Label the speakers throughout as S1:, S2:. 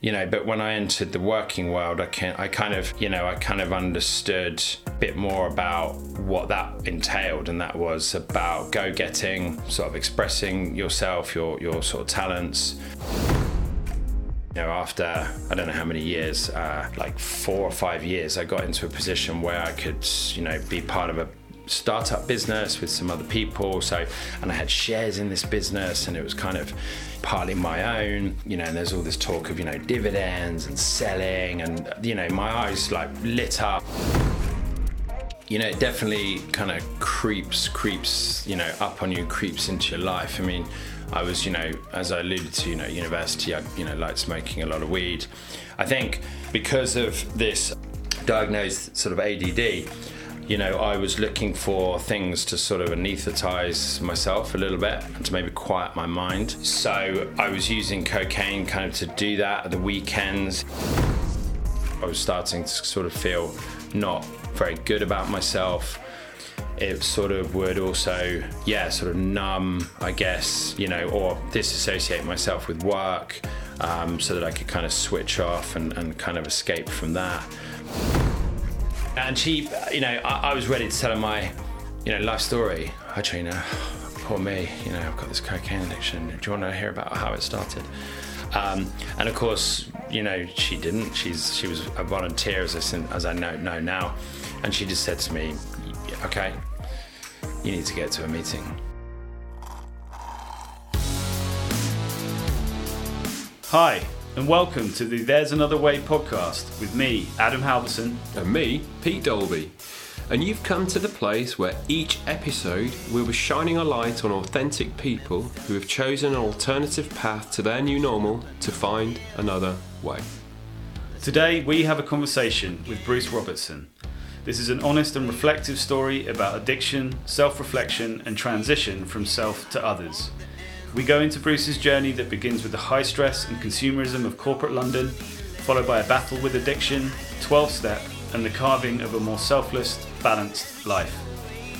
S1: you know but when i entered the working world i can i kind of you know i kind of understood a bit more about what that entailed and that was about go getting sort of expressing yourself your your sort of talents. You know, after I don't know how many years, uh, like four or five years, I got into a position where I could, you know, be part of a startup business with some other people. So, and I had shares in this business, and it was kind of partly my own, you know. And there's all this talk of, you know, dividends and selling, and you know, my eyes like lit up. You know, it definitely kind of creeps, creeps, you know, up on you, creeps into your life. I mean, I was, you know, as I alluded to, you know, university, I, you know, liked smoking a lot of weed. I think because of this diagnosed sort of ADD, you know, I was looking for things to sort of anesthetize myself a little bit and to maybe quiet my mind. So I was using cocaine kind of to do that at the weekends. I was starting to sort of feel not very good about myself. It sort of would also, yeah, sort of numb, I guess, you know, or disassociate myself with work um, so that I could kind of switch off and, and kind of escape from that. And she, you know, I, I was ready to tell her my, you know, life story. Hi, Trina. Poor me. You know, I've got this cocaine addiction. Do you want to hear about how it started? Um, and of course, you know, she didn't. She's she was a volunteer, as I, as I know, know now, and she just said to me, "Okay, you need to get to a meeting."
S2: Hi, and welcome to the There's Another Way podcast with me, Adam Halverson.
S3: And me, Pete Dolby. And you've come to the place where each episode we'll be shining a light on authentic people who have chosen an alternative path to their new normal to find another way.
S2: Today we have a conversation with Bruce Robertson. This is an honest and reflective story about addiction, self reflection, and transition from self to others. We go into Bruce's journey that begins with the high stress and consumerism of corporate London, followed by a battle with addiction, 12 step, and the carving of a more selfless, balanced life.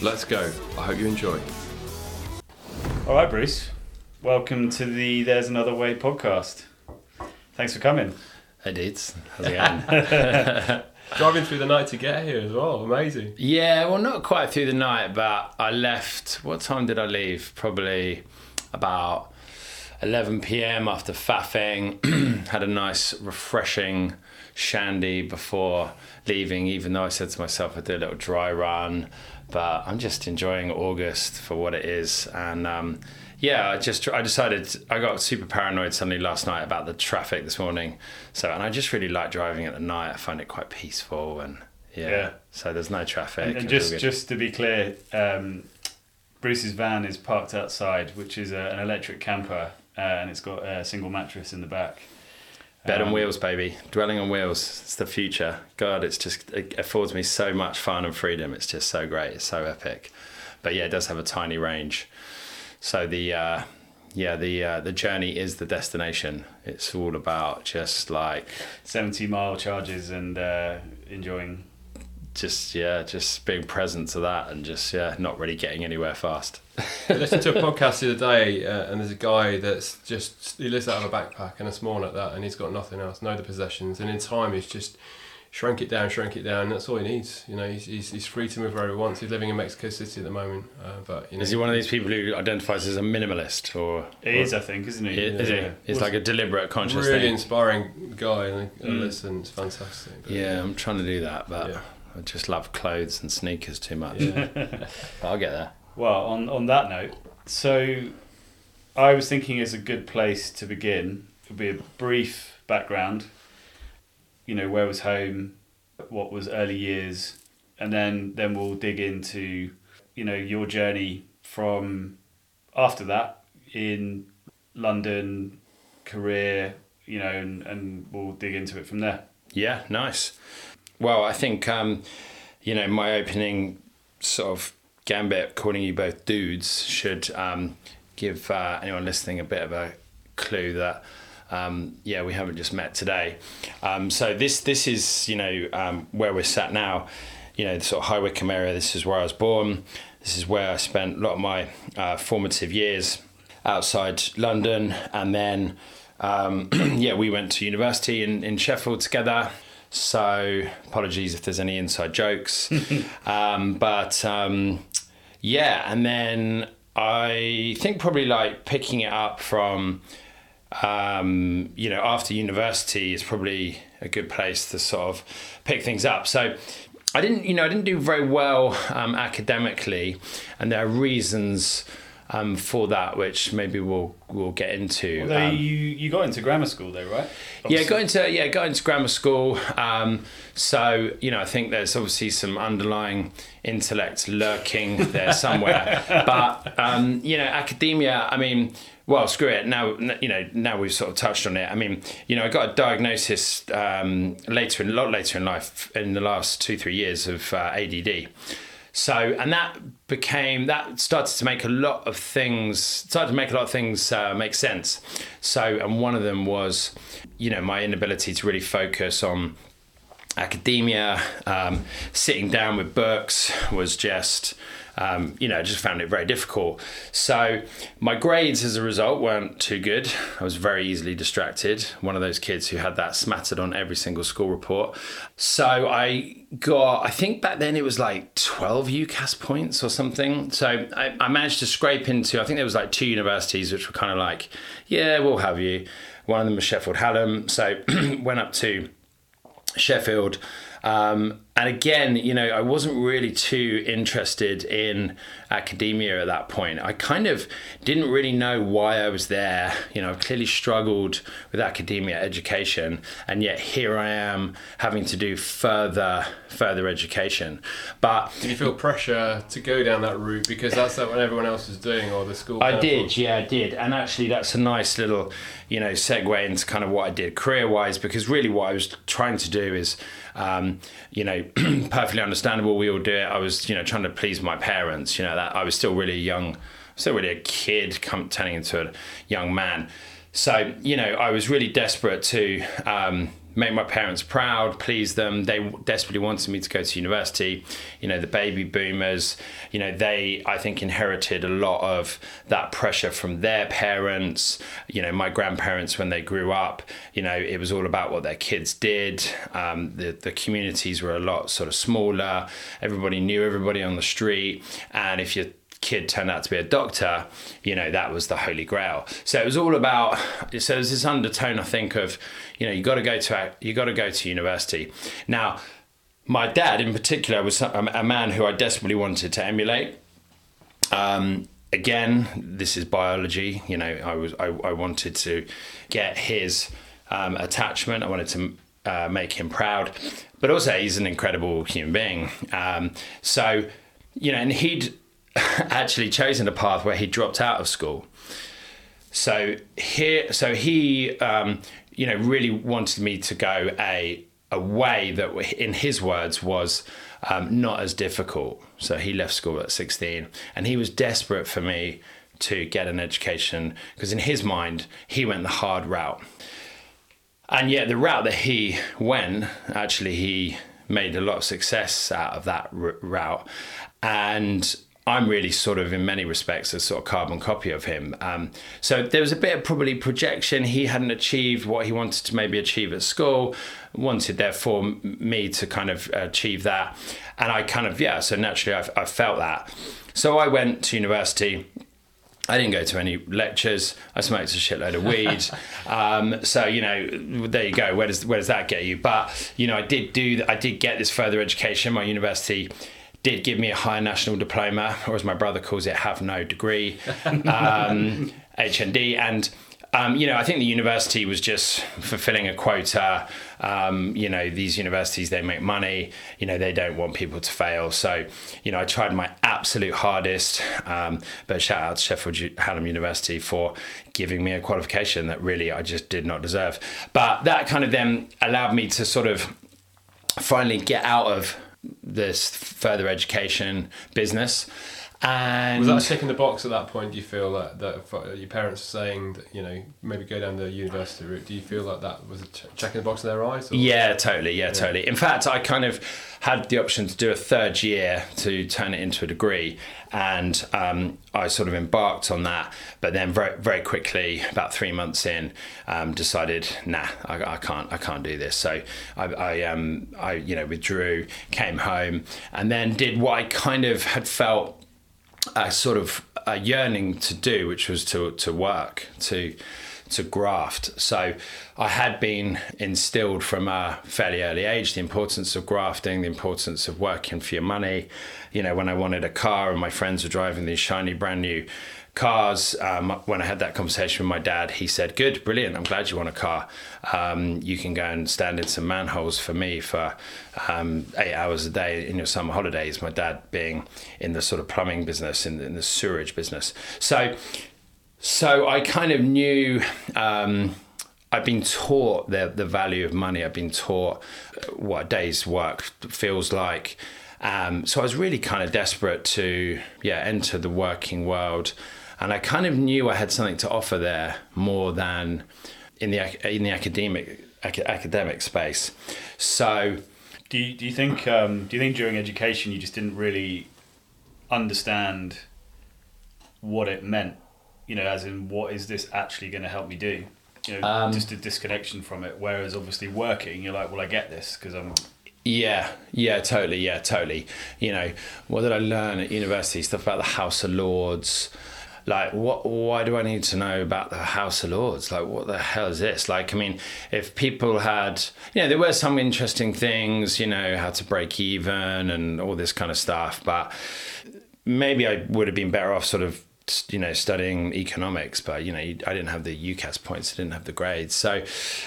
S3: Let's go. I hope you enjoy.
S2: All right, Bruce. Welcome to the There's Another Way podcast. Thanks for coming.
S1: Hey, dudes. How's it going?
S3: Driving through the night to get here as well. Amazing.
S1: yeah, well, not quite through the night, but I left. What time did I leave? Probably about 11 p.m. after faffing. Had a nice, refreshing shandy before leaving, even though I said to myself I'd do a little dry run. But I'm just enjoying August for what it is. And um, yeah, I just I decided I got super paranoid suddenly last night about the traffic this morning. So and I just really like driving at the night. I find it quite peaceful and yeah.
S2: Yeah.
S1: So there's no traffic.
S2: And, and just just to be clear, um, Bruce's van is parked outside, which is a, an electric camper, uh, and it's got a single mattress in the back.
S1: Bed on
S2: Um,
S1: wheels, baby. Dwelling on wheels. It's the future. God, it's just it affords me so much fun and freedom. It's just so great. It's so epic. But yeah, it does have a tiny range. So the uh, yeah the uh, the journey is the destination. It's all about just like
S2: 70 mile charges and uh, enjoying.
S1: Just yeah just being present to that and just yeah not really getting anywhere fast.
S3: I listened to a podcast the other day, uh, and there's a guy that's just he lives out of a backpack and a small one at that, and he's got nothing else, no other possessions, and in time he's just shrunk it down, shrunk it down. That's all he needs. You know, he's, he's, he's free to move wherever he wants. He's living in Mexico City at the moment, uh, but you know,
S1: Is he one of these people who identifies as a minimalist or?
S2: It is, I think, isn't it?
S1: Is
S2: Yeah.
S1: he? It's like a deliberate conscious
S3: really
S1: thing.
S3: inspiring guy, and I
S2: Mm.
S3: listen, it's fantastic. But,
S1: Yeah, I'm trying to do that, but
S3: Yeah.
S1: I just love clothes and sneakers too much.
S3: Yeah.
S1: But I'll get there.
S2: Well, on, on that note, so I was thinking is a good place to begin It would be a brief background. You know, where was home, what was early years, and then then we'll dig into, you know, your journey from after that in London, career, you know, and, and we'll dig into it from there.
S1: Yeah, nice. Well, I think um, you know my opening sort of gambit, calling you both dudes, should um, give uh, anyone listening a bit of a clue that. Um, yeah, we haven't just met today. Um, so this this is you know um, where we're sat now. You know, the sort of High Wycombe area. This is where I was born. This is where I spent a lot of my uh, formative years outside London, and then um, yeah, we went to university in, in Sheffield together. So apologies if there's any inside jokes. um, but um, yeah, and then I think probably like picking it up from, um, you know, after university is probably a good place to sort of pick things up. So I didn't, you know, I didn't do very well um, academically, and there are reasons um, for that, which maybe we'll we'll get into.
S2: Although
S1: Um,
S2: you you got into grammar school though, right?
S1: yeah, going to yeah, going to grammar school. Um, so you know, I think there's obviously some underlying intellect lurking there somewhere. but um, you know, academia. I mean, well, screw it. Now you know. Now we've sort of touched on it. I mean, you know, I got a diagnosis um, later in a lot later in life, in the last two three years of uh, ADD. So, and that became that started to make a lot of things started to make a lot of things uh, make sense. So, and one of them was, you know, my inability to really focus on academia. Um, sitting down with books was just, um, you know, just found it very difficult. So, my grades as a result weren't too good. I was very easily distracted. One of those kids who had that smattered on every single school report. So, I got, I think back then it was like 12 UCAS points or something. So, I, I managed to scrape into, I think there was like two universities which were kind of like, yeah, we'll have you. One of them was Sheffield Hallam. So, went up to Sheffield. Um, and again, you know, I wasn't really too interested in academia at that point. I kind of didn't really know why I was there. You know, I've clearly struggled with academia education, and yet here I am having to do further further education. But
S3: Did you feel pressure to go down that route because that's what everyone else was doing or the school?
S1: I did, yeah, I did, and actually, that's a nice little, you know, segue into kind of what I did career-wise, because really, what I was trying to do is, um, you know, perfectly understandable. We all do it. I was, you know, trying to please my parents. You know, that I was still really young, still really a kid, come turning into a young man. So, you know, I was really desperate to. Um, make my parents proud, please them. They desperately wanted me to go to university. You know, the baby boomers, you know, they, I think, inherited a lot of that pressure from their parents. You know, my grandparents, when they grew up, you know, it was all about what their kids did. Um, the, the communities were a lot sort of smaller. Everybody knew everybody on the street. And if you kid turned out to be a doctor, you know, that was the holy grail. So it was all about, so there's this undertone, I think, of, you know, you got to go to, you got to go to university. Now, my dad in particular was a man who I desperately wanted to emulate. Um, again, this is biology. You know, I was I, I wanted to get his um, attachment. I wanted to uh, make him proud, but also he's an incredible human being. Um, so, you know, and he'd actually chosen a path where he dropped out of school. So here, so he, um, you know, really wanted me to go a a way that, in his words, was um, not as difficult. So he left school at sixteen, and he was desperate for me to get an education because in his mind he went the hard route, and yet the route that he went, actually, he made a lot of success out of that r- route, and I'm really sort of in many respects a sort of carbon copy of him. Um, so there was a bit of probably projection. He hadn't achieved what he wanted to maybe achieve at school, wanted therefore me to kind of achieve that. And I kind of, yeah, so naturally I, I felt that. So I went to university. I didn't go to any lectures. I smoked a shitload of weed. um, so you know, there you go. Where does where does that get you? But you know, I did do. I did get this further education. My university did give me a higher national diploma, or as my brother calls it, have no degree, um, HND, and. Um, you know, I think the university was just fulfilling a quota. Um, you know, these universities, they make money. You know, they don't want people to fail. So, you know, I tried my absolute hardest. Um, but shout out to Sheffield Hallam University for giving me a qualification that really I just did not deserve. But that kind of then allowed me to sort of finally get out of this further education business And
S3: Was that a tick in the box at that point? Do you feel that, that uh, your parents are saying that you know maybe go down the university route? Do you feel like that was a check in the box in their eyes? Or?
S1: Yeah, totally. Yeah, totally. In fact, I kind of had the option to do a third year to turn it into a degree, and um, I sort of embarked on that. But then very, very quickly, about three months in, um, decided, nah, I, I, can't, I can't do this. So I, I, um, I, you know, withdrew, came home, and then did what I kind of had felt a sort of a yearning to do, which was to to work to to graft. So I had been instilled from a fairly early age the importance of grafting, the importance of working for your money. You know, when I wanted a car and my friends were driving these shiny brand new cars, um, when I had that conversation with my dad, he said, Good, brilliant, I'm glad you want a car. Um, you can go and stand in some manholes for me for um, eight hours a day in your summer holidays. My dad being in the sort of plumbing business, in, in the sewerage business. So, so I kind of knew. Um, I've been taught the the value of money. I've been taught what a day's work feels like. Um, so I was really kind of desperate to yeah enter the working world, and I kind of knew I had something to offer there more than in the in the academic academic space. So,
S2: do you, do you think um, do you think during education you just didn't really understand what it meant? You know, as in what is this actually going to help me do? You know,
S1: Um,
S2: just a disconnection from it. Whereas obviously working, you're like, well, I get this because I'm
S1: Yeah, yeah, totally, yeah, totally. You know, what did I learn at university? Stuff about the House of Lords. Like, what? Why do I need to know about the House of Lords? Like, what the hell is this? Like, I mean, if people had, you know, there were some interesting things, you know, how to break even and all this kind of stuff, but maybe I would have been better off sort of you know studying economics but you know I didn't have the UCAS points I didn't have the grades so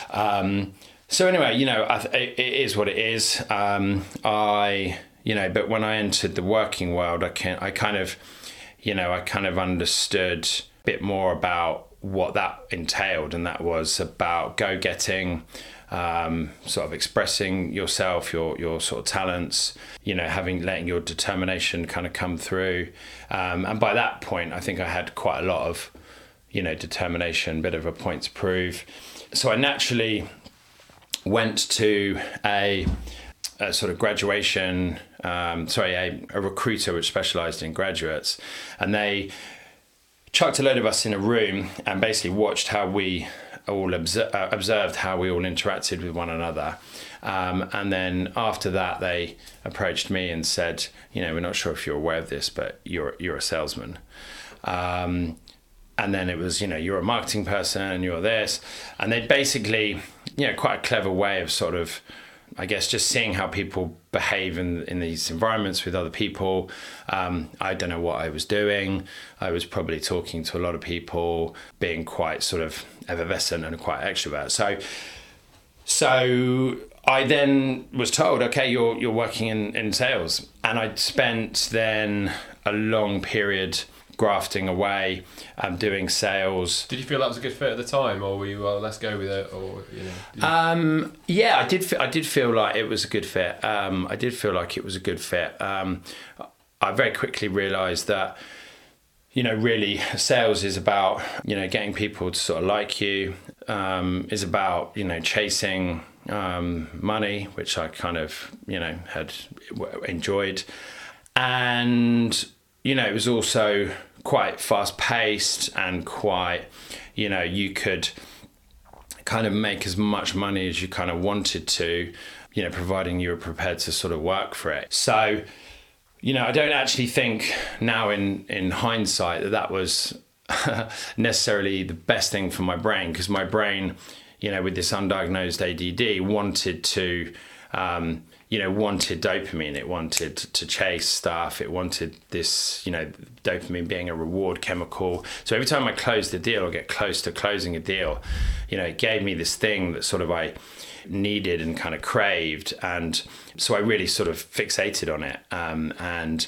S1: um, so anyway you know it is what it is um, I you know but when I entered the working world I can I kind of you know I kind of understood a bit more about what that entailed and that was about go getting um, sort of expressing yourself, your your sort of talents, you know, having letting your determination kind of come through. Um, and by that point, I think I had quite a lot of, you know, determination, bit of a point to prove. So I naturally went to a, a sort of graduation, um, sorry, a, a recruiter which specialised in graduates, and they chucked a load of us in a room and basically watched how we all uh, observed how we all interacted with one another. Um, and then after that, they approached me and said, you know, we're not sure if you're aware of this, but you're you're a salesman. Um, and then it was, you know, you're a marketing person, and you're this, and they basically, you know, quite a clever way of sort of, I guess, just seeing how people behave in in these environments with other people. Um, I don't know what I was doing. I was probably talking to a lot of people, being quite sort of effervescent and quite extrovert. So, so I then was told, okay, you're you're working in, in sales, and I'd spent then a long period grafting away, um, doing sales.
S3: Did you feel that was a good fit at the time, or were you well, let's go with it, or you know? you-
S1: Um, yeah, I did. I did feel like it was a good fit. Um, I did feel like it was a good fit. Um, I very quickly realised that, you know, really sales is about you know getting people to sort of like you. Um, is about you know chasing um, money, which I kind of you know had enjoyed, and you know it was also quite fast paced and quite you know you could kind of make as much money as you kind of wanted to, you know, providing you were prepared to sort of work for it. So, you know, I don't actually think now in in hindsight that that was necessarily the best thing for my brain because my brain, you know, with this undiagnosed ADD, wanted to. Um, you know, wanted dopamine. It wanted to chase stuff. It wanted this, you know, dopamine being a reward chemical. So every time I closed the deal or get close to closing a deal, you know, it gave me this thing that sort of I needed and kind of craved. And so I really sort of fixated on it. Um, and,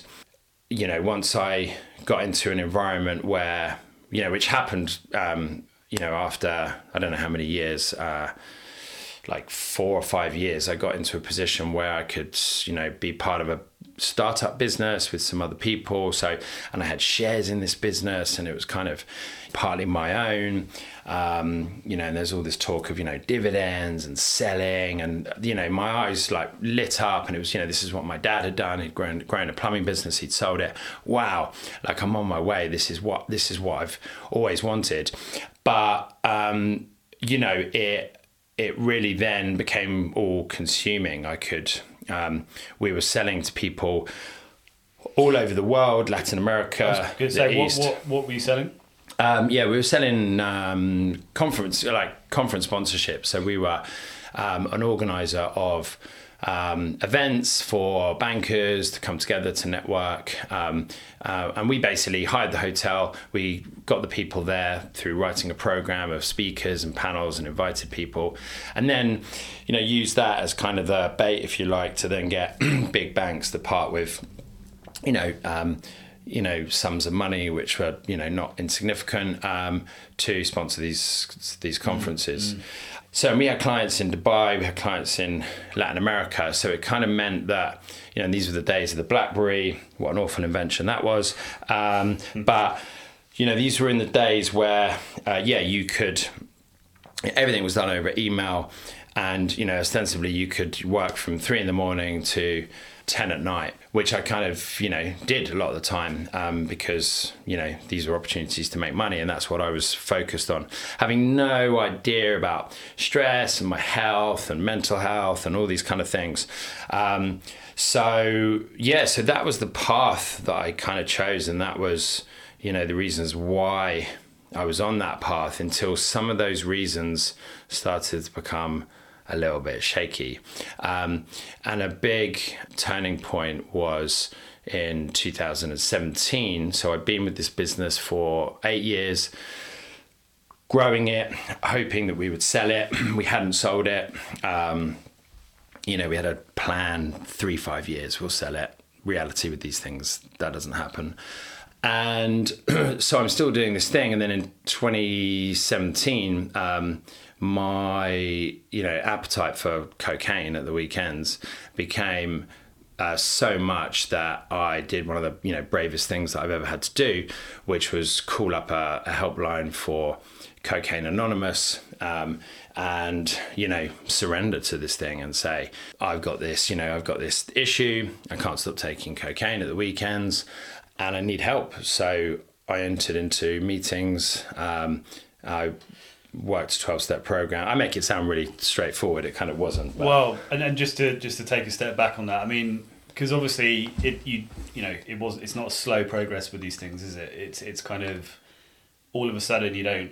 S1: you know, once I got into an environment where, you know, which happened, um, you know, after I don't know how many years, uh, like four or five years, I got into a position where I could, you know, be part of a startup business with some other people. So, and I had shares in this business, and it was kind of partly my own. Um, you know, and there's all this talk of you know dividends and selling, and you know, my eyes like lit up, and it was you know this is what my dad had done. He'd grown grown a plumbing business. He'd sold it. Wow, like I'm on my way. This is what this is what I've always wanted. But um, you know, it it really then became all consuming. I could um, we were selling to people all over the world, Latin America,
S2: Good.
S1: the
S2: what,
S1: East.
S2: what what were you selling?
S1: Um, yeah, we were selling um, conference like conference sponsorship. So we were um, an organizer of um, events for bankers to come together to network, um, uh, and we basically hired the hotel. We got the people there through writing a program of speakers and panels and invited people, and then you know use that as kind of the bait, if you like, to then get big banks to part with you know, um, you know, sums of money which were you know not insignificant um, to sponsor these these conferences. So we had clients in Dubai, we had clients in Latin America. So it kind of meant that you know these were the days of the BlackBerry. What an awful invention that was! Um, but you know these were in the days where uh, yeah you could everything was done over email and you know ostensibly you could work from three in the morning to 10 at night which i kind of you know did a lot of the time um, because you know these were opportunities to make money and that's what i was focused on. Having no idea about stress and my health and mental health and all these kind of things. Um, so yeah so that was the path that i kind of chose and that was you know the reasons why I was on that path until some of those reasons started to become a little bit shaky. Um, and a big turning point was in 2017. So I'd been with this business for eight years, growing it, hoping that we would sell it. we hadn't sold it. Um, you know, we had a plan three, five years, we'll sell it. Reality with these things, that doesn't happen. And so I'm still doing this thing. And then in 2017, um, my you know appetite for cocaine at the weekends became uh, so much that I did one of the you know bravest things that I've ever had to do, which was call up a, a helpline for Cocaine Anonymous. Um, and you know surrender to this thing and say i've got this you know i've got this issue i can't stop taking cocaine at the weekends and i need help so i entered into meetings um, i worked a 12 step program i make it sound really straightforward it kind of wasn't but-
S2: Well, and, and just to just to take a step back on that, I mean, because obviously it you you know it was it's not slow progress with these things, is it? It's it's kind of all of a sudden you don't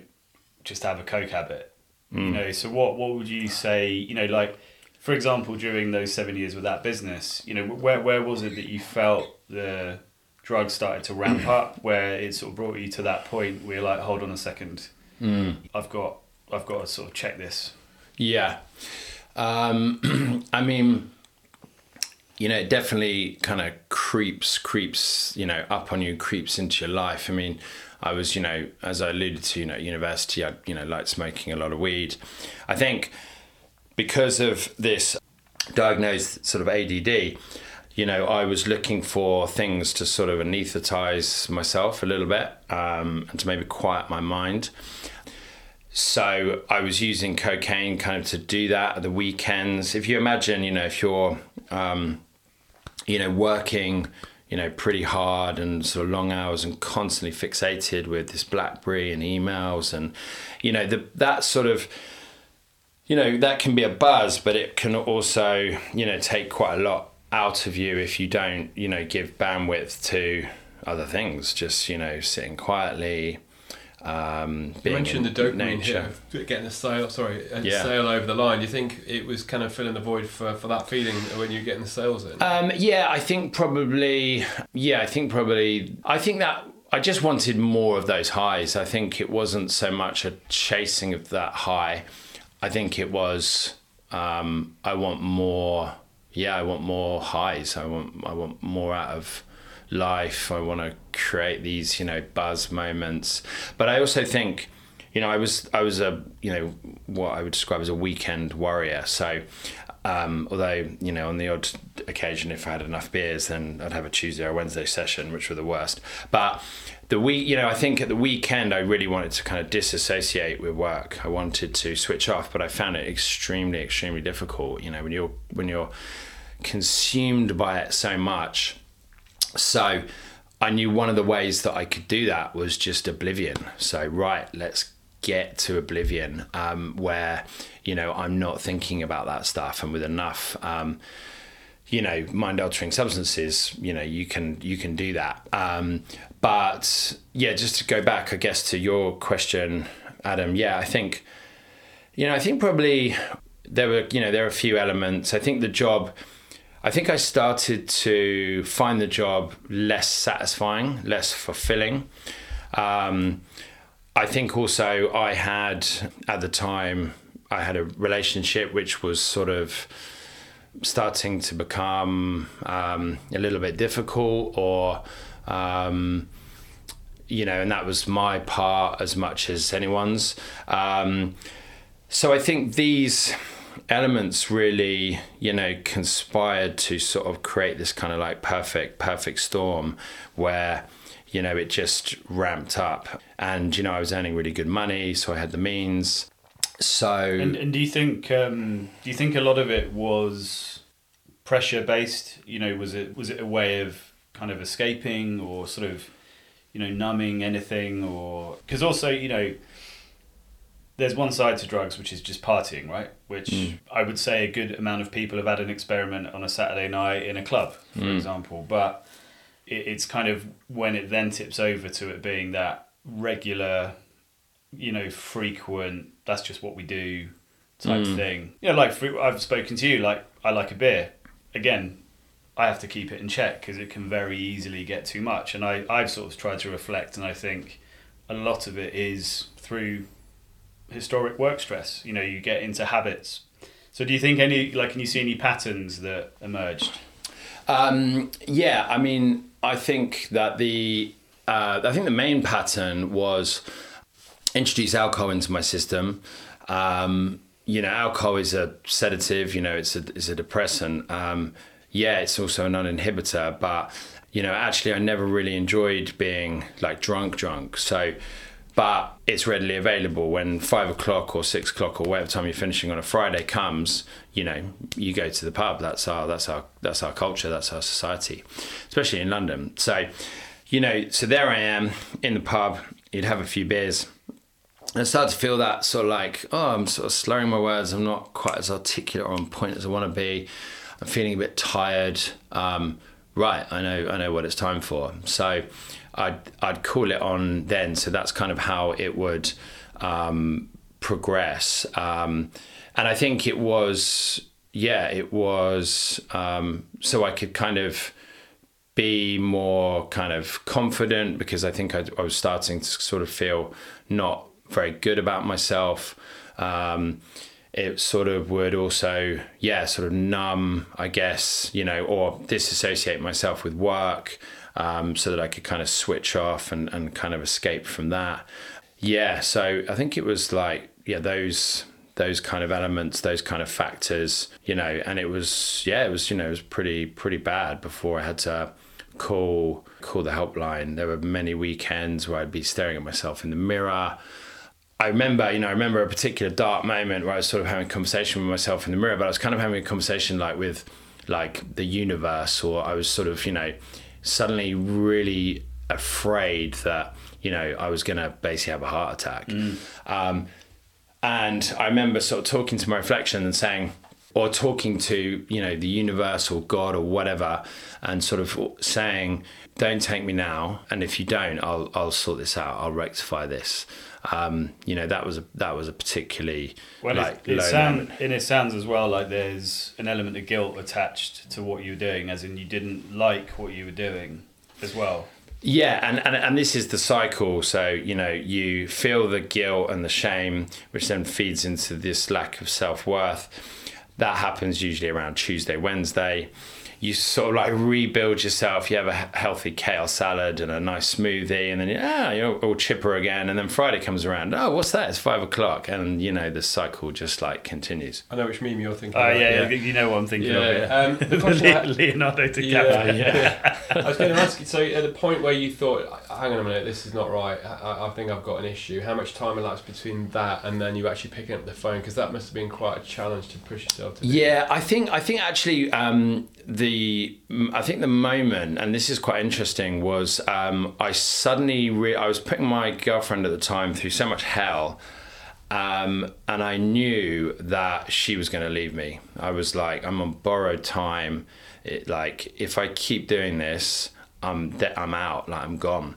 S2: just have a coke habit, you hmm. know. So what what would you say? You know, like for example, during those seven years with that business, you know, where where was it that you felt the drugs started to ramp hmm. up, where it sort of brought you to that point where you're like, hold on a second, I've got I've got to sort of check this.
S1: Yeah. Um, I mean, you know, it definitely kind of creeps, creeps, you know, up on you, creeps into your life. I mean, I was, you know, as I alluded to, you know, at university, I, you know, liked smoking a lot of weed. I think because of this diagnosed sort of ADD, you know, I was looking for things to sort of anesthetize myself a little bit um, and to maybe quiet my mind. So I was using cocaine kind of to do that at the weekends. If you imagine, you know, if you're, um, you know, working, you know, pretty hard and sort of long hours and constantly fixated with this BlackBerry and emails and, you know, the, that sort of, you know, that can be a buzz, but it can also, you know, take quite a lot out of you if you don't, you know, give bandwidth to other things. Just, you know, sitting quietly. Um,
S3: You mentioned the dopamine
S1: nature.
S3: hit, getting the sale. Sorry, a
S1: Yeah.
S3: sale over the line. Do you think it was kind of filling the void for, for that feeling when you're getting the sales in?
S1: Um, yeah, I think probably. Yeah, I think probably. I think that I just wanted more of those highs. I think it wasn't so much a chasing of that high. I think it was. Um, I want more. Yeah, I want more highs. I want. I want more out of life. I want to create these, you know, buzz moments. But I also think you know, I was I was a you know what I would describe as a weekend warrior. So, um, although you know on the odd occasion if I had enough beers, then I'd have a Tuesday or Wednesday session, which were the worst. But the week, you know, I think at the weekend I really wanted to kind of disassociate with work. I wanted to switch off, but I found it extremely, extremely difficult. You know, when you're when you're consumed by it so much. So I knew one of the ways that I could do that was just oblivion. So right, let's get to oblivion um, where you know I'm not thinking about that stuff, and with enough. Um, you know, mind-altering substances. You know, you can you can do that. Um, but yeah, just to go back, I guess to your question, Adam. Yeah, I think, you know, I think probably there were you know there are a few elements. I think the job I think I started to find the job less satisfying, less fulfilling. Um, I think also I had at the time I had a relationship which was sort of starting to become um, a little bit difficult, or um, you know, and that was my part as much as anyone's. Um, so I think these elements really, you know, conspired to sort of create this kind of like perfect, perfect storm where, you know, it just ramped up. And, you know, I was earning really good money, so I had the means. So
S2: And, and do you think um, do you think a lot of it was pressure based? You know, was it was it a way of kind of escaping or sort of you know numbing anything or because also you know there's one side to drugs which is just partying, right? Which
S1: Mm.
S2: I would say a good amount of people have had an experiment on a Saturday night in a club, for
S1: Mm.
S2: example. But it, it's kind of when it then tips over to it being that regular, you know, frequent. That's just what we do type
S1: Mm.
S2: thing. Yeah, like for, I've spoken to you. Like I like a beer. Again, I have to keep it in check because it can very easily get too much. And I I've sort of tried to reflect, and I think a lot of it is through historic work stress. You know, you get into habits. So do you think any like can you see any patterns that emerged?
S1: Um, yeah, I mean, I think that the uh, I think the main pattern was introduce alcohol into my system. Um, you know, alcohol is a sedative. You know, it's a it's a depressant. Um, yeah, it's also an uninhibitor, but you know, actually, I never really enjoyed being like drunk, drunk. So. But it's readily available when five o'clock or six o'clock or whatever time you're finishing on a Friday comes. You know, you go to the pub. That's our that's our that's our culture. That's our society, especially in London. So, you know, so there I am in the pub. You'd have a few beers. I start to feel that sort of like, oh, I'm sort of slurring my words. I'm not quite as articulate or on point as I want to be. I'm feeling a bit tired. Um, right, I know, I know what it's time for. So I'd I'd call it on then. So that's kind of how it would um, progress. Um, and I think it was, yeah, it was. Um, so I could kind of be more kind of confident because I think I, I was starting to sort of feel not very good about myself. Um, it sort of would also, yeah, sort of numb, I guess, you know, or disassociate myself with work um, so that I could kind of switch off and, and kind of escape from that. Yeah, so I think it was like, yeah, those those kind of elements, those kind of factors, you know, and it was, yeah, it was, you know, it was pretty pretty bad before I had to call call the helpline. There were many weekends where I'd be staring at myself in the mirror. I remember, you know, I remember a particular dark moment where I was sort of having a conversation with myself in the mirror, but I was kind of having a conversation like with like the universe, or I was sort of, you know, suddenly really afraid that, you know, I was going to basically have a heart attack. Um, and I remember sort of talking to my reflection and saying, or talking to, you know, the universe or God or whatever, and sort of saying, don't take me now. And if you don't, I'll, I'll sort this out. I'll rectify this. Um, you know, that was a, that was a particularly
S2: Well,
S1: like
S2: it, it sound, and it sounds as well like there's an element of guilt attached to what you were doing, as in you didn't like what you were doing as well.
S1: Yeah, and, and and this is the cycle. So you know, you feel the guilt and the shame, which then feeds into this lack of self worth. That happens usually around Tuesday, Wednesday. You sort of like rebuild yourself. You have a healthy kale salad and a nice smoothie, and then ah, you're all chipper again. And then Friday comes around. Oh, what's that? It's five o'clock, and you know the cycle just like continues.
S3: I know which meme you're thinking.
S2: Oh
S3: about.
S2: yeah, you know what I'm thinking
S3: Yeah,
S2: of.
S3: um, the
S2: Yeah.
S3: question I-
S2: Leonardo DiCaprio.
S3: Yeah, yeah. I was going to ask you. So, at the point where you thought, "Hang on a minute, this is not right. I, I think I've got an issue." How much time elapsed between that and then you actually picking up the phone? Because that must have been quite a challenge to push yourself to. do.
S1: Yeah, I think I think actually um, the I think the moment, and this is quite interesting, was um, I suddenly re- I was putting my girlfriend at the time through so much hell. Um, and I knew that she was going to leave me. I was like, I'm on borrowed time. It, like, if I keep doing this, I'm de- I'm out. Like, I'm gone.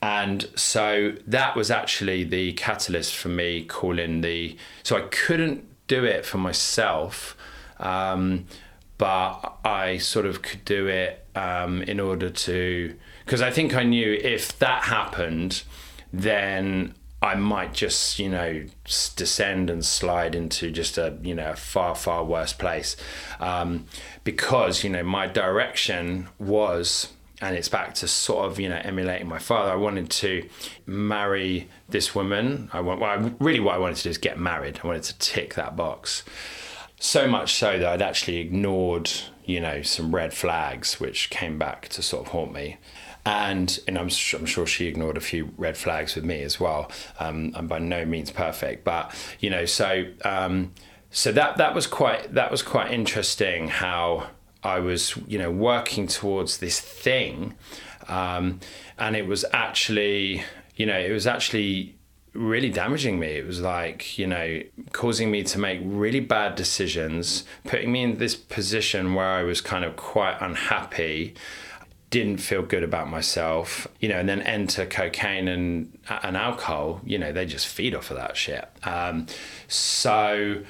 S1: And so that was actually the catalyst for me calling the. So I couldn't do it for myself, um, but I sort of could do it um, in order to. Because I think I knew if that happened, then I might just, you know, descend and slide into just a, you know, far, far worse place. Um, because, you know, my direction was, and it's back to sort of, you know, emulating my father. I wanted to marry this woman. I want, well, I, really what I wanted to do is get married. I wanted to tick that box. So much so that I'd actually ignored, you know, some red flags, which came back to sort of haunt me. And, and I'm, su- I'm sure she ignored a few red flags with me as well. Um, I'm by no means perfect, but you know, so um, so that that was quite that was quite interesting how I was, you know, working towards this thing, um, and it was actually, you know, it was actually really damaging me. It was like, you know, causing me to make really bad decisions, putting me in this position where I was kind of quite unhappy, didn't feel good about myself, you know, and then enter cocaine and and alcohol, you know, they just feed off of that shit. Um, so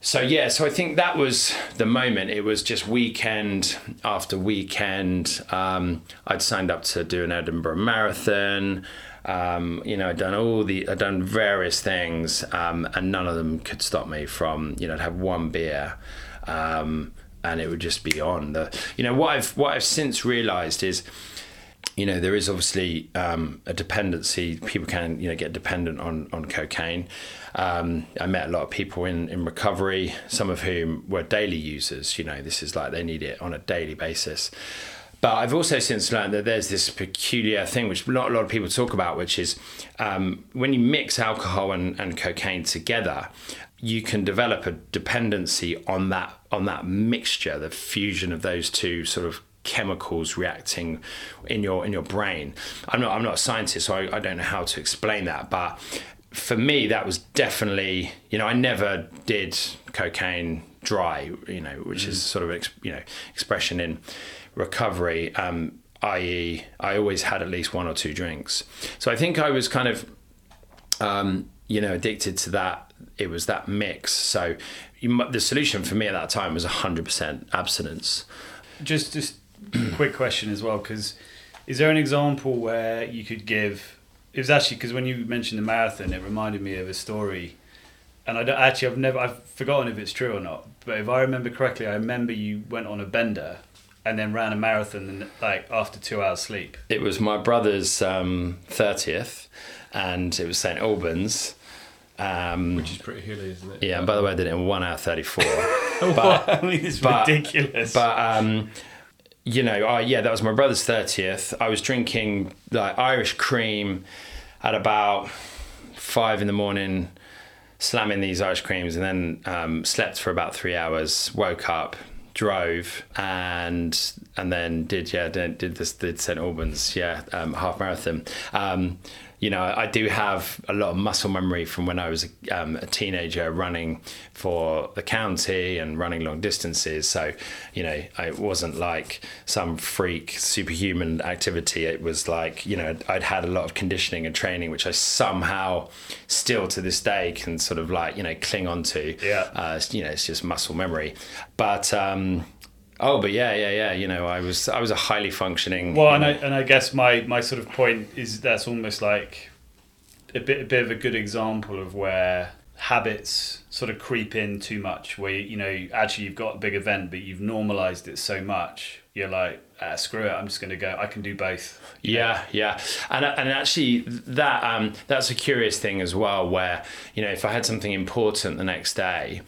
S1: so yeah, so I think that was the moment. It was just weekend after weekend. Um, I'd signed up to do an Edinburgh Marathon. Um, you know, I'd done all the, I'd done various things, um, and none of them could stop me from, you know, I'd have one beer, um, and it would just be on. The, you know, what I've what I've since realised is, you know, there is obviously um, a dependency. People can, you know, get dependent on on cocaine. Um, I met a lot of people in in recovery, some of whom were daily users. You know, this is like they need it on a daily basis. But I've also since learned that there's this peculiar thing which not a lot of people talk about, which is um, when you mix alcohol and, and cocaine together, you can develop a dependency on that on that mixture, the fusion of those two sort of chemicals reacting in your in your brain. I'm not I'm not a scientist, so I, I don't know how to explain that, but for me that was definitely you know I never did cocaine dry, you know, which is sort of you know expression in recovery. Um, i.e., I always had at least one or two drinks. So I think I was kind of um, you know, addicted to that. It was that mix. So you, the solution for me at that time was 100% abstinence.
S2: Just just quick question as well, because is there an example where you could give? It was actually because when you mentioned the marathon, it reminded me of a story, and I don't, actually I've never I've forgotten if it's true or not. But if I remember correctly, I remember you went on a bender and then ran a marathon and like after two hours sleep.
S1: It was my brother's um, 30th, and it was St. Albans. Um,
S3: Which is pretty hilly, isn't it?
S1: yeah, and by the way, I did it in one hour 34.
S2: What? I mean, it's
S1: but-
S2: ridiculous.
S1: But um, you know, I, yeah, that was my brother's thirtieth. I was drinking like Irish cream at about five in the morning, slamming these ice creams, and then um, slept for about three hours. Woke up, drove, and and then did yeah did, this did St Albans yeah um, half marathon. Um, you know, I do have a lot of muscle memory from when I was um, a teenager running for the county and running long distances. So, you know, it wasn't like some freak superhuman activity. It was like, you know, I'd had a lot of conditioning and training, which I somehow still to this day can sort of like, you know, cling on to.
S2: Yeah.
S1: Uh, you know, it's just muscle memory. But, um, Oh, but yeah, yeah, yeah. You know, I was I was a highly functioning.
S2: Well, and I, and I guess my, my sort of point is that's almost like a bit a bit of a good example of where habits sort of creep in too much where you know actually you've got a big event but you've normalized it so much you're like ah, screw it i'm just going to go i can do both
S1: Yeah, yeah, and and actually that um, that's a curious thing as well. Where you know, if I had something important the next day,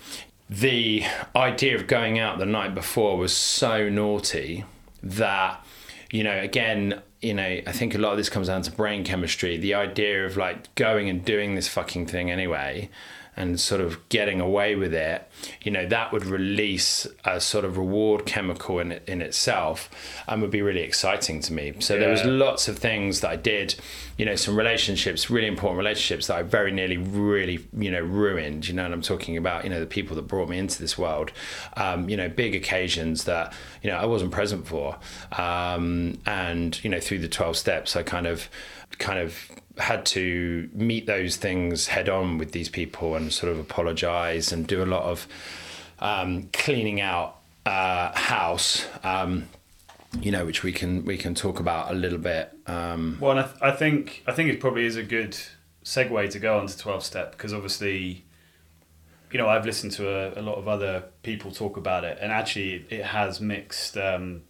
S1: the idea of going out the night before was so naughty that you know, again, you know, I think a lot of this comes down to brain chemistry. The idea of like going and doing this fucking thing anyway and sort of getting away with it, you know, that would release a sort of reward chemical in it, in itself and would be really exciting to me. So there was lots of things that I did, you know, some relationships, really important relationships that I very nearly really, you know, ruined, you know, and I'm talking about, you know, the people that brought me into this world, um, you know, big occasions that, you know, I wasn't present for. Um, and, you know, through the 12 steps, I kind of, kind of had to meet those things head on with these people and sort of apologize and do a lot of um, cleaning out uh, house. Um, you know, which we can we can talk about a little bit. Um,
S2: Well, I, th- I think I think it probably is a good segue to go on to twelve step because obviously, you know, I've listened to a, a lot of other people talk about it, and actually, it has mixed. Um,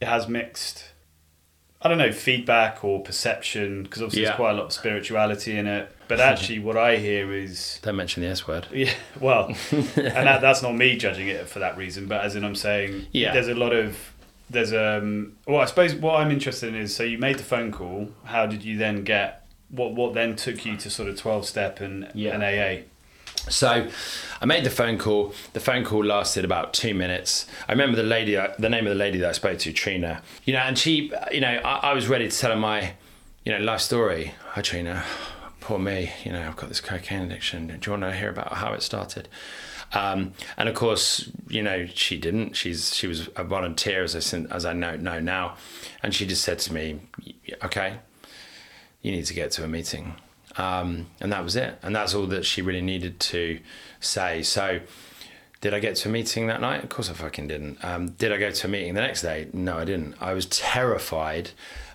S2: it has mixed. I don't know feedback or perception because obviously
S1: Yeah.
S2: there's quite a lot of spirituality in it. But actually, what I hear is
S1: don't mention the S word.
S2: yeah, well, and that, that's not me judging it for that reason, but as in I'm saying,
S1: Yeah.
S2: there's a lot of there's um. Well, I suppose what I'm interested in is so you made the phone call. How did you then get what? What then took you to sort of twelve step and
S1: Yeah.
S2: and AA?
S1: So I made the phone call. The phone call lasted about two minutes. I remember the lady, the name of the lady that I spoke to, Trina. You know, and she, you know, I, I was ready to tell her my, you know, life story. Hi, Trina. Poor me. You know, I've got this cocaine addiction. Do you want to hear about how it started? Um, and of course, you know, she didn't. She's she was a volunteer, as I as I know know now, and she just said to me, "Okay, you need to get to a meeting. Um, and that was it. And that's all that she really needed to say. So, did I get to a meeting that night? Of course I fucking didn't. Um, did I go to a meeting the next day? No, I didn't. I was terrified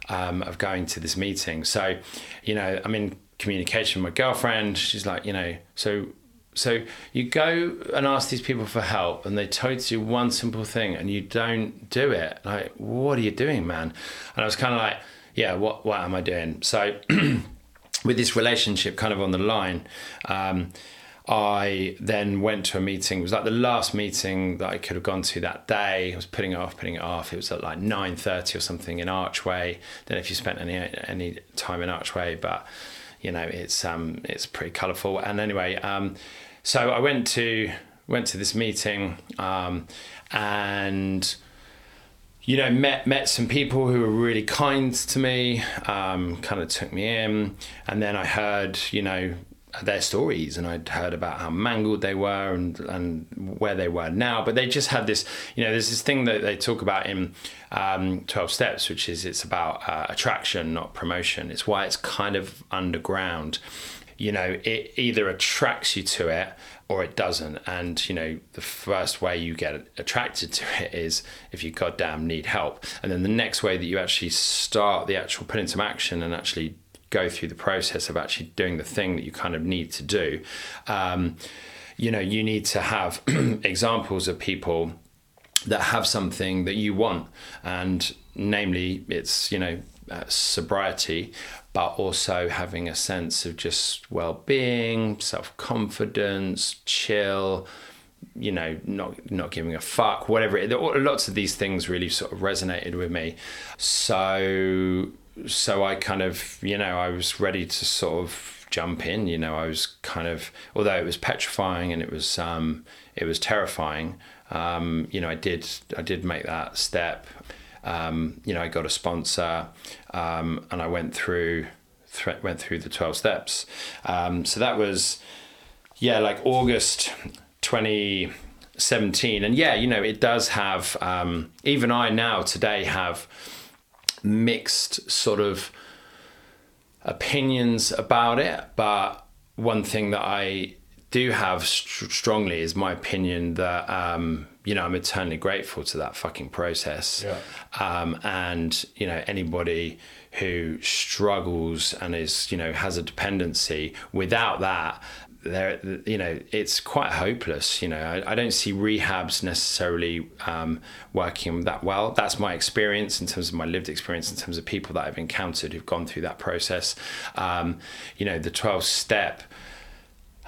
S1: um, of going to this meeting. So, you know, I'm in communication with my girlfriend. She's like, you know, so so you go and ask these people for help, and they tell you one simple thing, and you don't do it. Like, what are you doing, man? And I was kind of like, yeah, what what am I doing? So, with this relationship kind of on the line, um, I then went to a meeting. It was like the last meeting that I could have gone to that day. I was putting it off, putting it off. It was at like nine thirty or something in Archway. Don't know if you spent any any time in Archway, but you know it's um it's pretty colourful. And anyway, um, so I went to went to this meeting, um, and you know, met met some people who were really kind to me, um, kind of took me in, and then I heard, you know, their stories, and I'd heard about how mangled they were and and where they were now. But they just had this, you know, there's this thing that they talk about in um, Twelve Steps, which is it's about uh, attraction, not promotion. It's why it's kind of underground. You know, it either attracts you to it or it doesn't. And, you know, the first way you get attracted to it is if you goddamn need help. And then the next way that you actually start the actual put some action and actually go through the process of actually doing the thing that you kind of need to do, um, you know, you need to have examples of people that have something that you want. And namely, it's, you know, uh, sobriety, but also having a sense of just well being, self confidence, chill, you know, not not giving a fuck, whatever. It, lots of these things really sort of resonated with me. So so I kind of you know I was ready to sort of jump in. You know, I was kind of although it was petrifying and it was um, it was terrifying. Um, you know, I did I did make that step. Um, you know, I got a sponsor, um, and I went through th- went through the twelve steps. Um, so that was, yeah, like August twenty seventeen, and yeah, you know, it does have. Um, even I now today have mixed sort of opinions about it, but one thing that I do have st- strongly is my opinion that um, you know I'm eternally grateful to that fucking process.
S2: Yeah.
S1: Um, and you know anybody who struggles and is you know has a dependency without that there, you know, it's quite hopeless. You know, I, I don't see rehabs necessarily um, working that well. That's my experience in terms of my lived experience, in terms of people that I've encountered who've gone through that process. Um, you know, the 12 step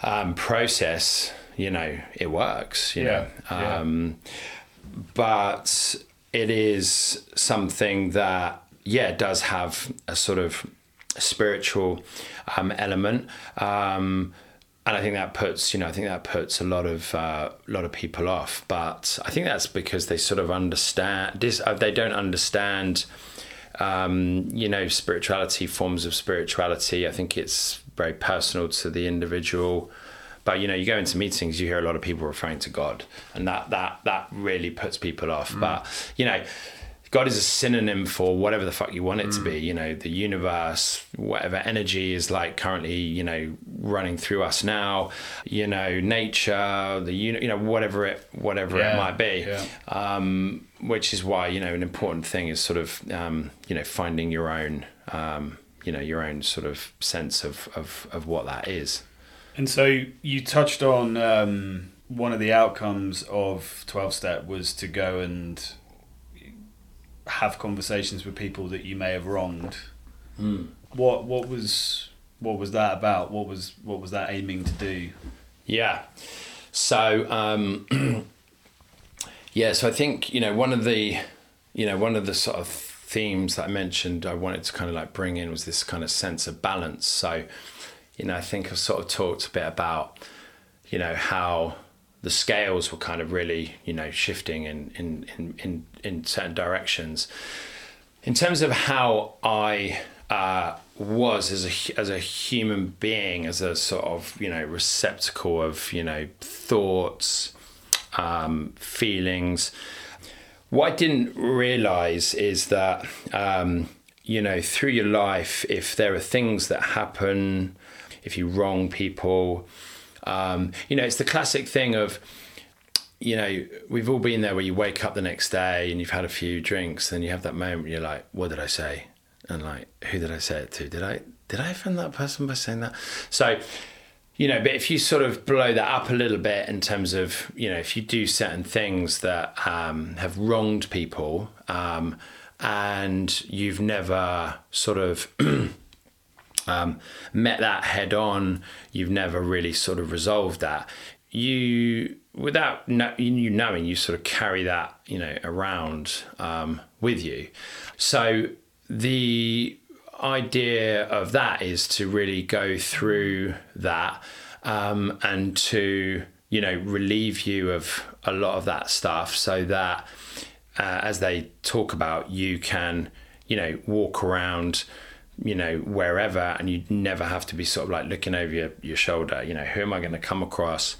S1: um, process, you know, it works, you
S2: Yeah,
S1: know.
S2: yeah.
S1: Um, But it is something that, yeah, does have a sort of spiritual um, element. Um, and I think that puts, you know, I think that puts a lot of uh, a lot of people off. But I think that's because they sort of understand this. Uh, they don't understand, um, you know, spirituality, forms of spirituality. I think it's very personal to the individual. But you know, you go into meetings, you hear a lot of people referring to God, and that that that really puts people off. But you know, God is a synonym for whatever the fuck you want it to be. You know, the universe, whatever energy is like currently, you know, running through us now. You know, nature, the uni- you know, whatever it whatever
S2: Yeah,
S1: it might be.
S2: yeah.
S1: Um, which is why you know an important thing is sort of um, you know finding your own um, you know your own sort of sense of of, of what that is.
S2: And so you touched on um, one of the outcomes of 12 step was to go and have conversations with people that you may have wronged. What what was what was that about? What was what was that aiming to do?
S1: Yeah. So um, yeah, so I think you know one of the you know one of the sort of themes that I mentioned I wanted to kind of like bring in was this kind of sense of balance. So you know I think I've sort of talked a bit about you know how the scales were kind of really you know shifting in in in in, in certain directions in terms of how I uh, was as a as a human being, as a sort of you know receptacle of you know thoughts, um, feelings. What I didn't realize is that um, you know through your life, if there are things that happen, if you wrong people, um, you know it's the classic thing of you know, we've all been there where you wake up the next day and you've had a few drinks, and you have that moment where you're like, what did I say? And like, who did I say it to? Did I did I offend that person by saying that? So, you know, but if you sort of blow that up a little bit in terms of, you know, if you do certain things that um, have wronged people, um, and you've never sort of um, met that head on, you've never really sort of resolved that. You, without you knowing, you sort of carry that, you know, around um, with you. So the idea of that is to really go through that um, and to, you know, relieve you of a lot of that stuff so that uh, as they talk about, you can, you know, walk around you know, wherever, and you never have to be sort of like looking over your, your shoulder. You know, who am I going to come across?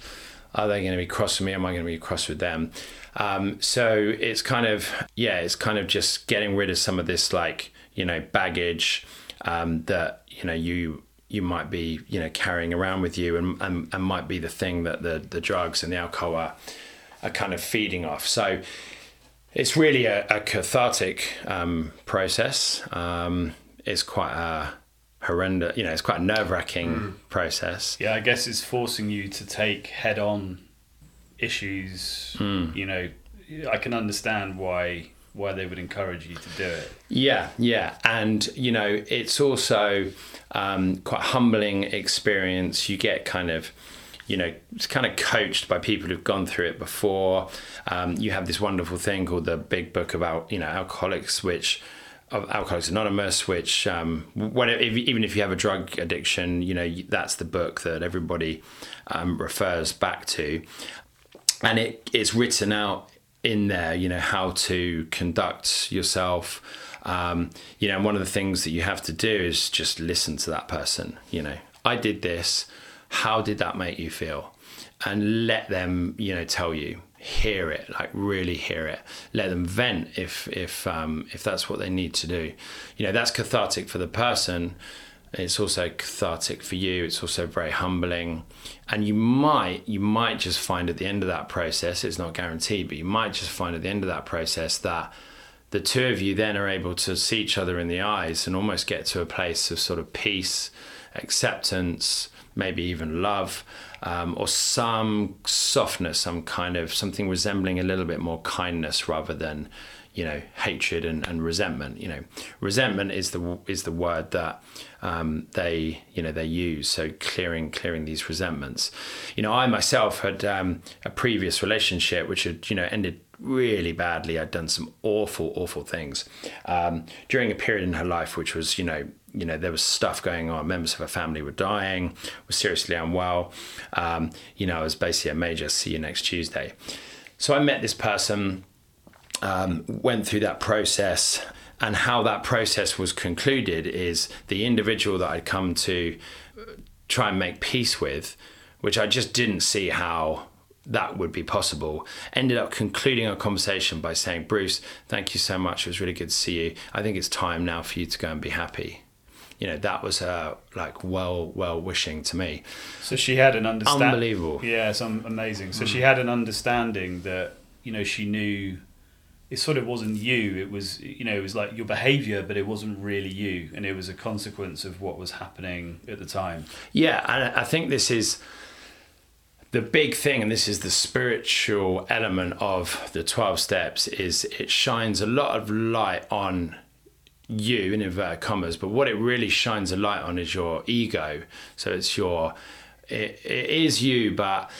S1: Are they going to be cross with me? Am I going to be cross with them? Um, so it's kind of, yeah, it's kind of just getting rid of some of this like, you know, baggage um, that, you know, you you might be, you know, carrying around with you and, and, and might be the thing that the, the drugs and the alcohol are, are kind of feeding off. So it's really a, a cathartic um, process. Um, it's quite a horrendous, you know, it's quite a nerve wracking process.
S2: Yeah, I guess it's forcing you to take head on issues. You know, I can understand why why they would encourage you to do it.
S1: Yeah, yeah, and you know, it's also um, quite a humbling experience. You get kind of, you know, it's kind of coached by people who've gone through it before. Um, you have this wonderful thing called the Big Book about you know alcoholics, which of Alcoholics Anonymous, which um, whatever, if, even if you have a drug addiction, you know that's the book that everybody um, refers back to, and it it's written out in there, you know how to conduct yourself. Um, you know, and one of the things that you have to do is just listen to that person. You know, I did this. How did that make you feel? And let them, you know, tell you hear it like really hear it. Let them vent if if um if that's what they need to do. You know that's cathartic for the person. It's also cathartic for you. It's also very humbling. And you might you might just find at the end of that process it's not guaranteed but you might just find at the end of that process that the two of you then are able to see each other in the eyes and almost get to a place of sort of peace acceptance maybe even love, um, or some softness, some kind of something resembling a little bit more kindness rather than, you know, hatred and, and resentment. You know, resentment is the is the word that um, they you know they use. So clearing clearing these resentments. You know, I myself had um, a previous relationship which had you know ended really badly. I'd done some awful, awful things um, during a period in her life, which was, you know, you know, there was stuff going on. Members of her family were dying, was seriously unwell. Um, you know, it was basically a major see you next Tuesday. So I met this person, um, went through that process, and how that process was concluded is the individual that I'd come to try and make peace with, which I just didn't see how that would be possible. Ended up concluding our conversation by saying, Bruce, thank you so much. It was really good to see you. I think it's time now for you to go and be happy. You know, that was her like well, well wishing to me.
S2: So she had an understanding.
S1: Unbelievable.
S2: Yeah, it's amazing. So mm. she had an understanding that, you know, she knew it sort of wasn't you. It was, you know, it was like your behavior, but it wasn't really you. And it was a consequence of what was happening at the time.
S1: Yeah. And I think this is, the big thing, and this is the spiritual element of the 12 steps, is it shines a lot of light on you in inverted commas, but what it really shines a light on is your ego. So it's your, it, it is you, but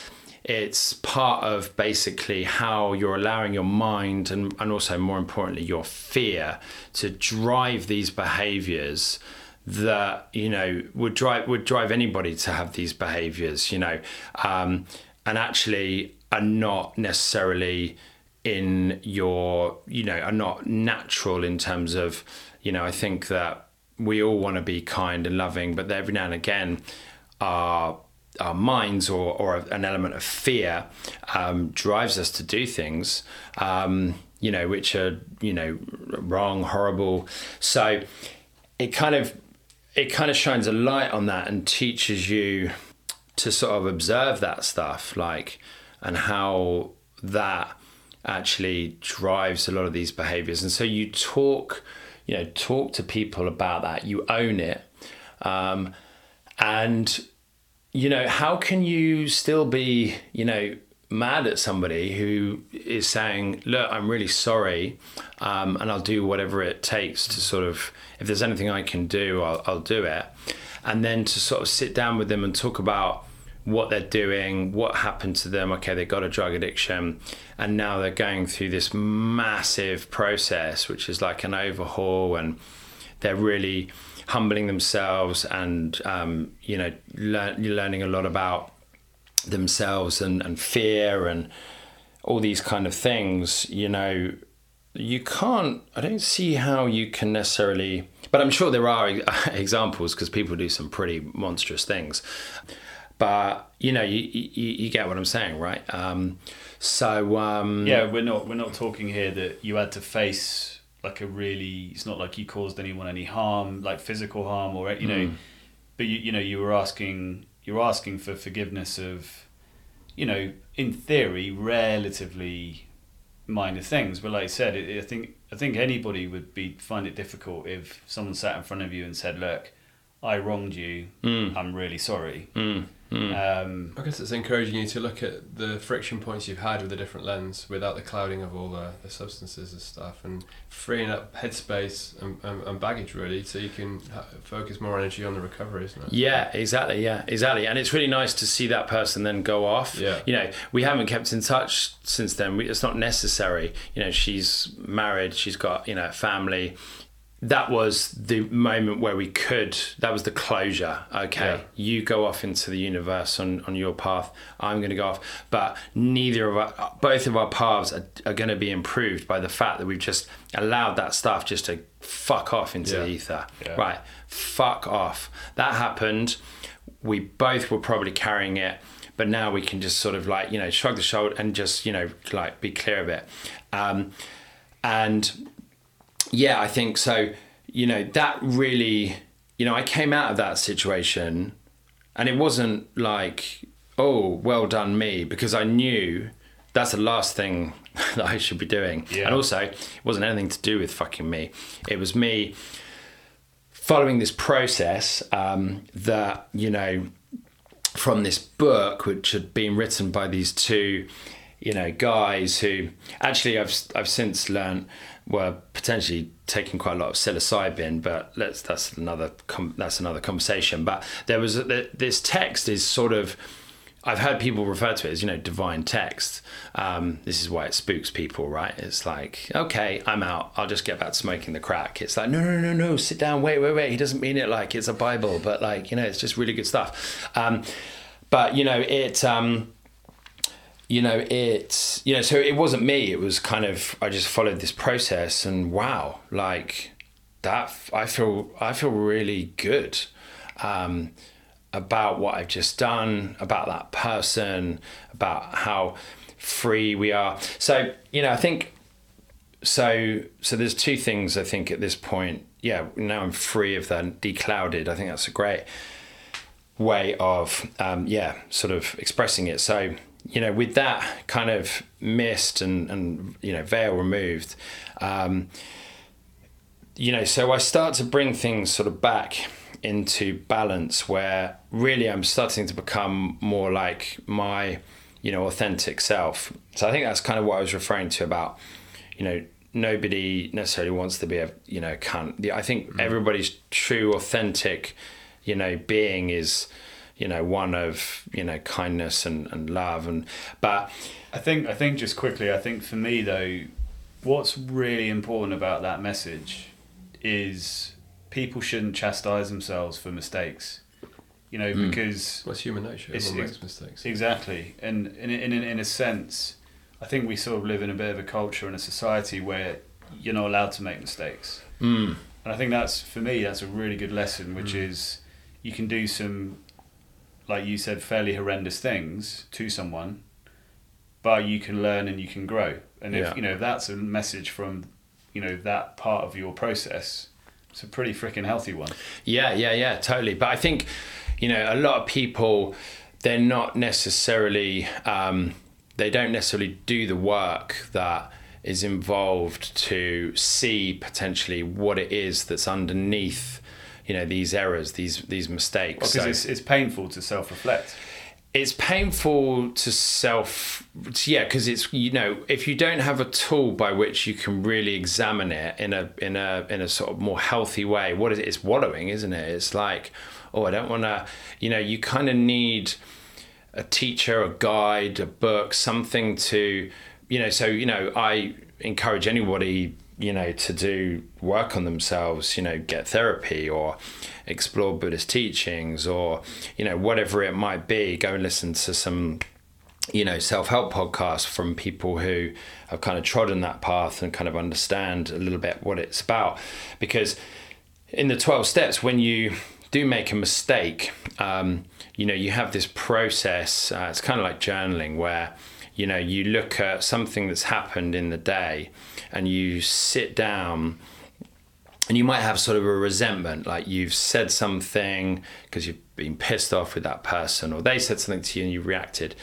S1: it's part of basically how you're allowing your mind and, and also more importantly your fear to drive these behaviors that you know would drive would drive anybody to have these behaviors you know um, and actually are not necessarily in your you know are not natural in terms of you know I think that we all want to be kind and loving but every now and again our our minds or, or an element of fear um, drives us to do things um, you know which are you know wrong horrible so it kind of it kind of shines a light on that and teaches you to sort of observe that stuff, like, and how that actually drives a lot of these behaviors. And so you talk, you know, talk to people about that. You own it, um, and you know, how can you still be, you know, mad at somebody who is saying, "Look, I'm really sorry, um, and I'll do whatever it takes to sort of, if there's anything I can do, I'll, I'll do it," and then to sort of sit down with them and talk about what they're doing, what happened to them. Okay, they got a drug addiction, and now they're going through this massive process, which is like an overhaul, and they're really humbling themselves and um, you know lear- learning a lot about themselves and, and fear and all these kind of things, you know, you can't, I don't see how you can necessarily, but I'm sure there are examples because people do some pretty monstrous things. But you know, you, you, you get what I'm saying, right? Um, so um,
S2: yeah, we're not we're not talking here that you had to face like a really. It's not like you caused anyone any harm, like physical harm, or you know, mm. but you you know you were asking you're asking for forgiveness of, you know, in theory, relatively minor things. But like I said, it, I think I think anybody would be find it difficult if someone sat in front of you and said, "Look, I wronged you. Mm. I'm really sorry."
S1: Mm. Mm.
S3: Um, I guess it's encouraging you to look at the friction points you've had with a different lens without the clouding of all the, the substances and stuff and freeing up headspace and, and, and baggage really so you can ha- focus more energy on the recovery, isn't it?
S1: Yeah, exactly. Yeah, exactly. And it's really nice to see that person then go off.
S3: Yeah.
S1: You know, we haven't kept in touch since then. We, it's not necessary. You know, she's married, she's got, you know, a family that was the moment where we could that was the closure okay yeah. you go off into the universe on, on your path i'm going to go off but neither of our both of our paths are, are going to be improved by the fact that we've just allowed that stuff just to fuck off into yeah. the ether yeah. right fuck off that happened we both were probably carrying it but now we can just sort of like you know shrug the shoulder and just you know like be clear of it um, and yeah, I think so. You know, that really, you know, I came out of that situation and it wasn't like, oh, well done me, because I knew that's the last thing that I should be doing. Yeah. And also, it wasn't anything to do with fucking me. It was me following this process um, that, you know, from this book, which had been written by these two, you know, guys who actually I've I've since learned were potentially taking quite a lot of psilocybin, but let's that's another com- that's another conversation. But there was a, this text is sort of I've heard people refer to it as you know divine text. Um, this is why it spooks people, right? It's like okay, I'm out. I'll just get back to smoking the crack. It's like no, no, no, no. Sit down. Wait, wait, wait. He doesn't mean it like it's a Bible, but like you know, it's just really good stuff. Um, but you know, it. Um, you know, it's, You know, so it wasn't me. It was kind of I just followed this process, and wow, like that. I feel I feel really good. Um, about what I've just done, about that person, about how free we are. So, you know, I think so so there's two things I think at this point. Yeah, now I'm free of that declouded. I think that's a great way of um, yeah, sort of expressing it. So, you know, with that kind of mist and and you know, veil removed, um, you know, so I start to bring things sort of back into balance where really I'm starting to become more like my, you know, authentic self. So I think that's kind of what I was referring to about, you know, nobody necessarily wants to be a, you know, cunt. I think mm. everybody's true, authentic, you know, being is, you know, one of, you know, kindness and, and love. And, but
S2: I think, I think just quickly, I think for me though, what's really important about that message is people shouldn't chastise themselves for mistakes. You know, mm. because
S3: what's human nature? Everyone makes mistakes.
S2: Exactly, and in, in in a sense, I think we sort of live in a bit of a culture and a society where you're not allowed to make mistakes.
S1: Mm.
S2: And I think that's for me that's a really good lesson, which mm. is you can do some, like you said, fairly horrendous things to someone, but you can learn and you can grow. And if yeah. you know if that's a message from, you know, that part of your process, it's a pretty freaking healthy one.
S1: Yeah, yeah, yeah, totally. But I think, you know, a lot of people, they're not necessarily, um, they don't necessarily do the work that is involved to see potentially what it is that's underneath, you know, these errors, these these mistakes.
S2: Because well, so, it's, it's painful to self reflect
S1: it's painful to self yeah because it's you know if you don't have a tool by which you can really examine it in a in a in a sort of more healthy way what is it? It's wallowing isn't it? It's like oh i don't want to you know you kind of need a teacher a guide a book something to you know so you know i encourage anybody you know, to do work on themselves, you know, get therapy or explore Buddhist teachings or, you know, whatever it might be, go and listen to some, you know, self help podcasts from people who have kind of trodden that path and kind of understand a little bit what it's about. Because in the 12 steps, when you do make a mistake, um, you know, you have this process, uh, it's kind of like journaling where, you know, you look at something that's happened in the day and you sit down and you might have sort of a resentment like you've said something because you've been pissed off with that person or they said something to you and you reacted.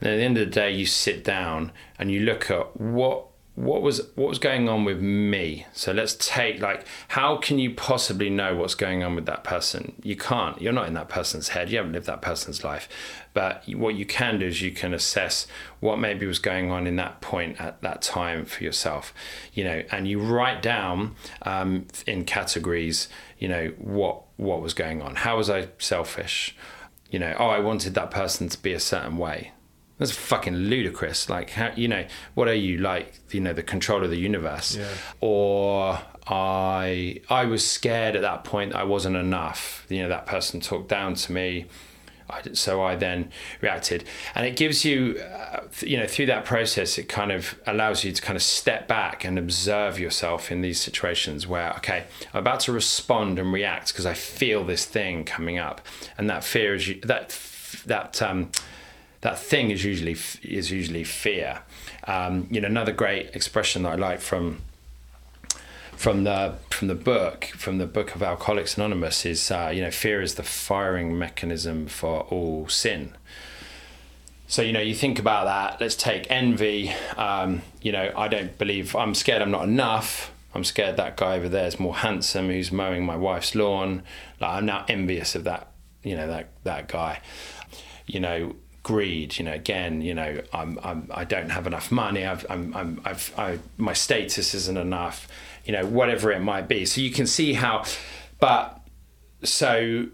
S1: And at the end of the day you sit down and you look at what what was what was going on with me? So let's take like how can you possibly know what's going on with that person? You can't. You're not in that person's head. You haven't lived that person's life. But what you can do is you can assess what maybe was going on in that point at that time for yourself you know and you write down um, in categories you know what what was going on. How was i selfish? You know oh i wanted that person to be a certain way that's fucking ludicrous. Like, how, you know, what are you like? You know, the control of the universe,
S3: yeah.
S1: or I I was scared at that point. I wasn't enough. You know, that person talked down to me. I, so I then reacted, and it gives you, uh, you know, through that process, it kind of allows you to kind of step back and observe yourself in these situations where, okay, I'm about to respond and react because I feel this thing coming up, and that fear is you, that that um, that thing is usually is usually fear. Um, you know, another great expression that I like from from the from the book from the book of Alcoholics Anonymous is uh, you know fear is the firing mechanism for all sin. So you know you think about that. Let's take envy. Um, you know I don't believe I'm scared I'm not enough. I'm scared that guy over there is more handsome who's mowing my wife's lawn. Like I'm now envious of that you know that that guy you know, greed you know again you know i'm, I'm i don't have enough money. I've i'm, I'm i've I, my status isn't enough you know whatever it might be. So you can see how but so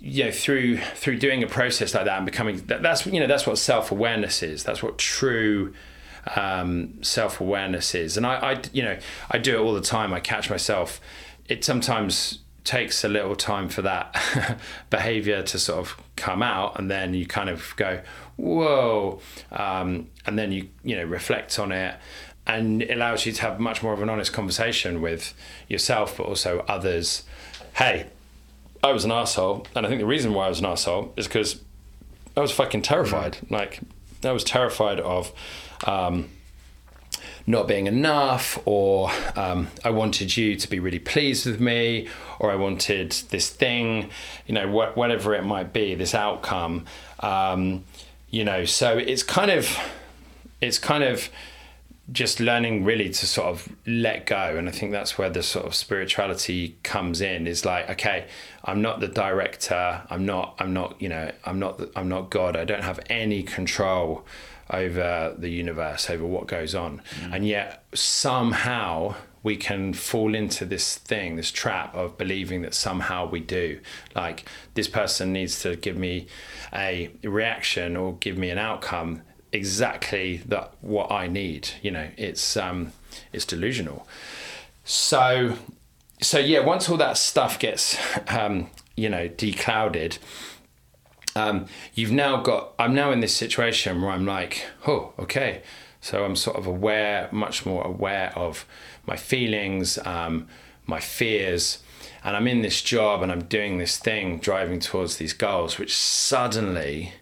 S1: you know through through doing a process like that and becoming that, that's you know that's what self-awareness is. That's what true um, self-awareness is. And I, I you know i do it all the time. I catch myself. It sometimes takes a little time for that behavior to sort of come out and then you kind of go whoa um, and then you you know reflect on it. And it allows you to have much more of an honest conversation with yourself but also others. Hey i was an asshole and i think the reason why i was an asshole is because i was fucking terrified. Mm. like i was terrified of um, not being enough, or um, I wanted you to be really pleased with me, or I wanted this thing, you know, wh- whatever it might be, this outcome. Um, you know, so it's kind of, it's kind of just learning really to sort of let go and i think that's where the sort of spirituality comes in is like okay i'm not the director i'm not i'm not you know i'm not i'm not god i don't have any control over the universe, over what goes on. Mm. And yet, somehow, we can fall into this thing, this trap of believing that somehow we do. Like, this person needs to give me a reaction or give me an outcome exactly that what I need. You know, it's um, it's delusional. So, so yeah, once all that stuff gets um, you know declouded, um, you've now got i'm now in this situation where i'm like oh okay. So i'm sort of aware much more aware of my feelings um, my fears and i'm in this job and i'm doing this thing driving towards these goals which suddenly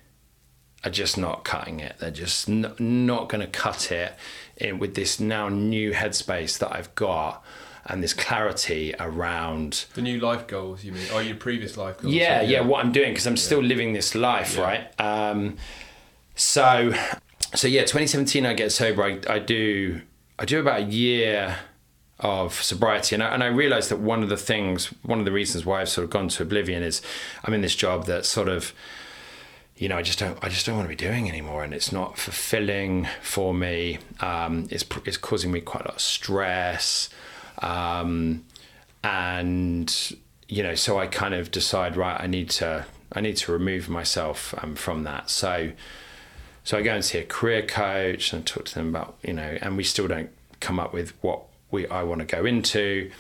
S1: are just not cutting it. They're just n- not going to cut it in, with this now new headspace that i've got and this clarity around
S3: the new life goals. You mean, or your previous life goals?
S1: Yeah, yeah, yeah, What I'm doing because I'm still yeah. living this life, yeah. right? Um, so, so yeah, 2017, I get sober. I, I do, I do about a year of sobriety, and I, and I realized that one of the things, one of the reasons why I've sort of gone to oblivion is I'm in this job that sort of you know, I just don't, I just don't want to be doing anymore, and it's not fulfilling for me. Um, it's it's causing me quite a lot of stress. Um, and you know, so I kind of decide, right, I need to, I need to remove myself um, from that. So, so I go and see a career coach and talk to them about, you know, and we still don't come up with what we I want to go into.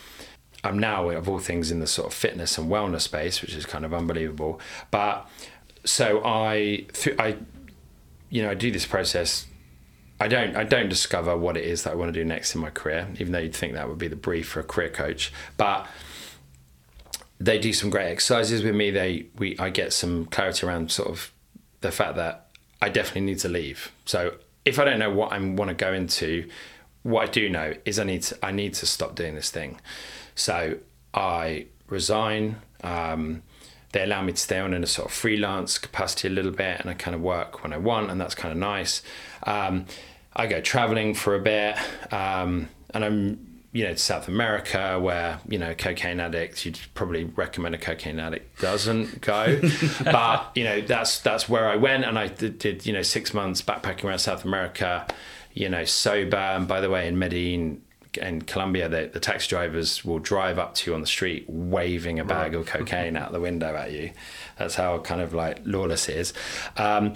S1: I'm now of all things in the sort of fitness and wellness space, which is kind of unbelievable. But so I, th- I, you know, I do this process I don't I don't discover what it is that I want to do next in my career, even though you'd think that would be the brief for a career coach. But they do some great exercises with me. They we I get some clarity around sort of the fact that I definitely need to leave. So if I don't know what I want to go into, what I do know is I need to I need to stop doing this thing. So I resign. Um, they allow me to stay on in a sort of freelance capacity a little bit, and I kind of work when I want, and that's kind of nice. Um, I go traveling for a bit, um, and I'm you know to South America where you know cocaine addicts you'd probably recommend a cocaine addict doesn't go, but you know that's that's where I went, and I did, did you know six months backpacking around South America, you know sober, and by the way in Medellin in Colombia, the, the taxi drivers will drive up to you on the street waving a bag right. of cocaine out the window at you. That's how kind of like lawless it is. Um,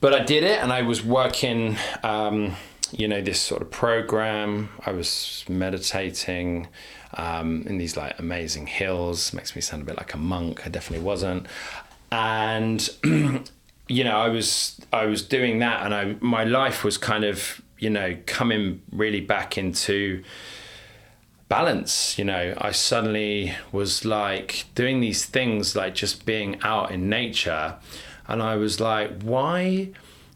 S1: but I did it and I was working, um, you know, this sort of program. I was meditating um, in these like amazing hills. Makes me sound a bit like a monk. I definitely wasn't. And, you know, I was, I was doing that and I, my life was kind of, you know, coming really back into, balance you know i suddenly was like doing these things like just being out in nature and I was like, why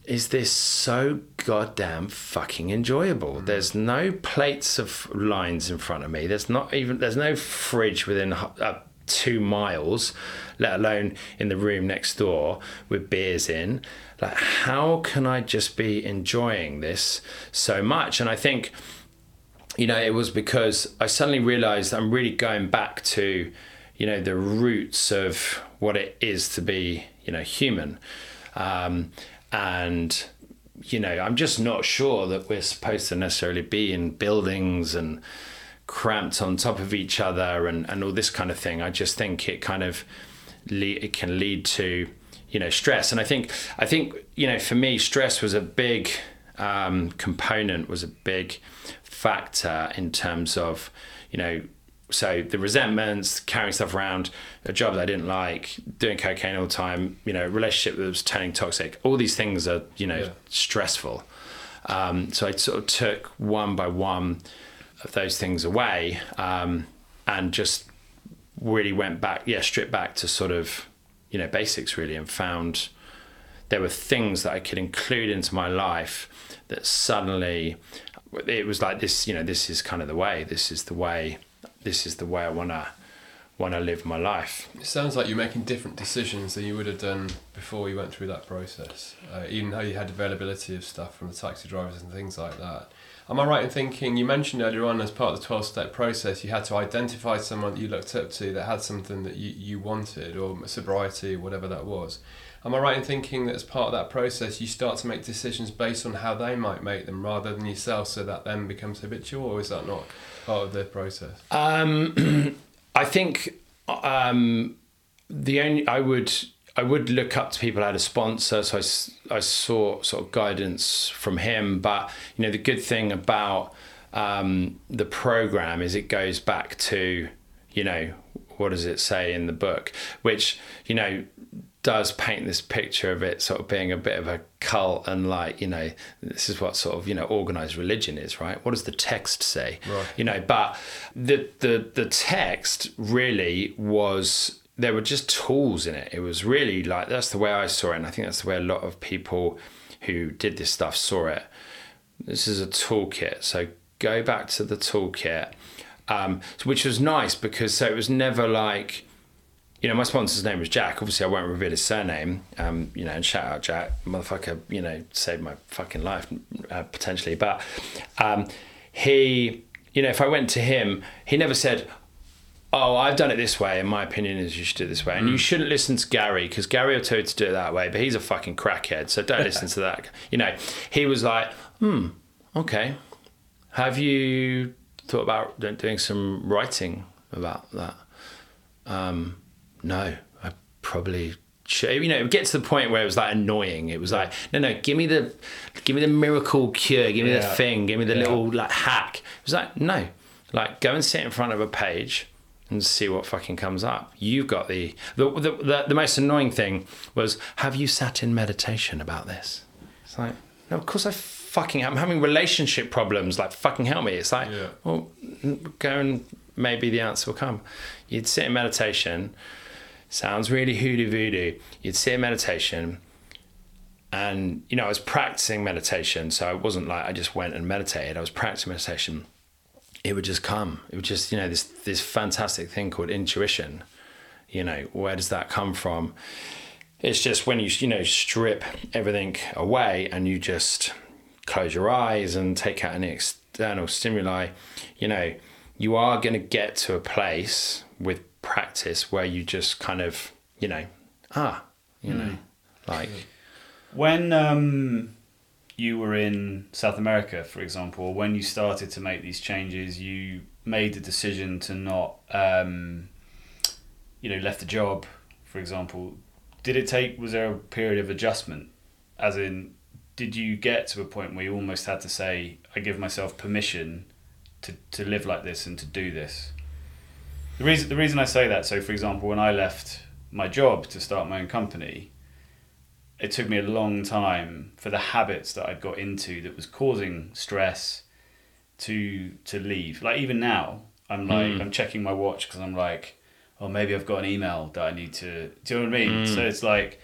S1: is this so goddamn fucking enjoyable? Mm. There's no plates of lines in front of me. There's not even there's no fridge within uh, two miles, let alone in the room next door with beers in. Like, how can I just be enjoying this so much? And I think, you know, it was because I suddenly realized I'm really going back to you know the roots of what it is to be you know human um, and you know i'm just not sure that we're supposed to necessarily be in buildings and cramped on top of each other and, and all this kind of thing i just think it kind of le- it can lead to you know stress and i think i think you know for me stress was a big um, component was a big factor in terms of you know so the resentments, carrying stuff around, a job that I didn't like, doing cocaine all the time, you know, relationship that was turning toxic. All these things are, you know,
S3: Yeah.
S1: stressful. Um, so I sort of took one by one of those things away um, and just really went back, yeah, stripped back to sort of, you know, basics really and found there were things that I could include into my life that suddenly it was like this, you know, this is kind of the way, this is the way, this is the way I want to want to live my life.
S3: It sounds like you're making different decisions than you would have done before you went through that process. Uh, even though you had availability of stuff from the taxi drivers and things like that. Am I right in thinking you mentioned earlier on as part of the twelve step process you had to identify someone that you looked up to that had something that you, you wanted or sobriety whatever that was. Am I right in thinking that as part of that process you start to make decisions based on how they might make them rather than yourself so that then becomes habitual or is that not part of the process?
S1: Um, I think um, the only I would I would look up to people who had a sponsor, so I, I saw sort of guidance from him. But you know, the good thing about um, the program is it goes back to you know what does it say in the book, which you know does paint this picture of it sort of being a bit of a cult and like you know this is what sort of you know organized religion is right what does the text say
S3: Right.
S1: you know but the the the text really was there were just tools in it it was really like that's the way i saw it and i think that's the way a lot of people who did this stuff saw it this is a toolkit so go back to the toolkit um, which was nice because so it was never like you know, my sponsor's name was Jack. Obviously, I won't reveal his surname. Um, you know, and shout out Jack, motherfucker. You know, saved my fucking life uh, potentially. But um, he, you know, if I went to him, he never said, "Oh, I've done it this way, and my opinion is you should do it this way." And you shouldn't listen to Gary because Gary will tell you to do it that way, but he's a fucking crackhead, so don't listen to that. You know, he was like, "Hmm, okay. Have you thought about doing some writing about that?" Um, no, I probably should. You know, it would get to the point where it was like annoying. It was like, no, no, give me the, give me the miracle cure, give me the thing, give me the
S2: Yeah.
S1: little like hack. It was like, no, like go and sit in front of a page and see what fucking comes up. You've got the the the, the, the most annoying thing was, have you sat in meditation about this? It's like, no, of course I fucking am having relationship problems. Like, fucking help me. It's like,
S3: Yeah.
S1: well, go and maybe the answer will come. You'd sit in meditation. Sounds really hoodoo voodoo. You'd sit in meditation, and you know I was practicing meditation, so it wasn't like I just went and meditated. I was practicing meditation. It would just come. It would just you know this this fantastic thing called intuition. You know where does that come from? It's just when you you know strip everything away and you just close your eyes and take out any external stimuli. You know you are going to get to a place with practice where you just kind of you know ah you know like
S2: When um, you were in South America, for example, when you started to make these changes, you made the decision to not, um, you know, left the job, for example. Did it take? Was there a period of adjustment? As in, did you get to a point where you almost had to say, "I give myself permission to to live like this and to do this"? The reason the reason I say that, so for example, when I left my job to start my own company, it took me a long time for the habits that I'd got into that was causing stress to to leave. Like even now, I'm like
S1: Mm.
S2: I'm checking my watch because I'm like, oh maybe I've got an email that I need to. Do you know what I mean?
S1: Mm.
S2: So it's like,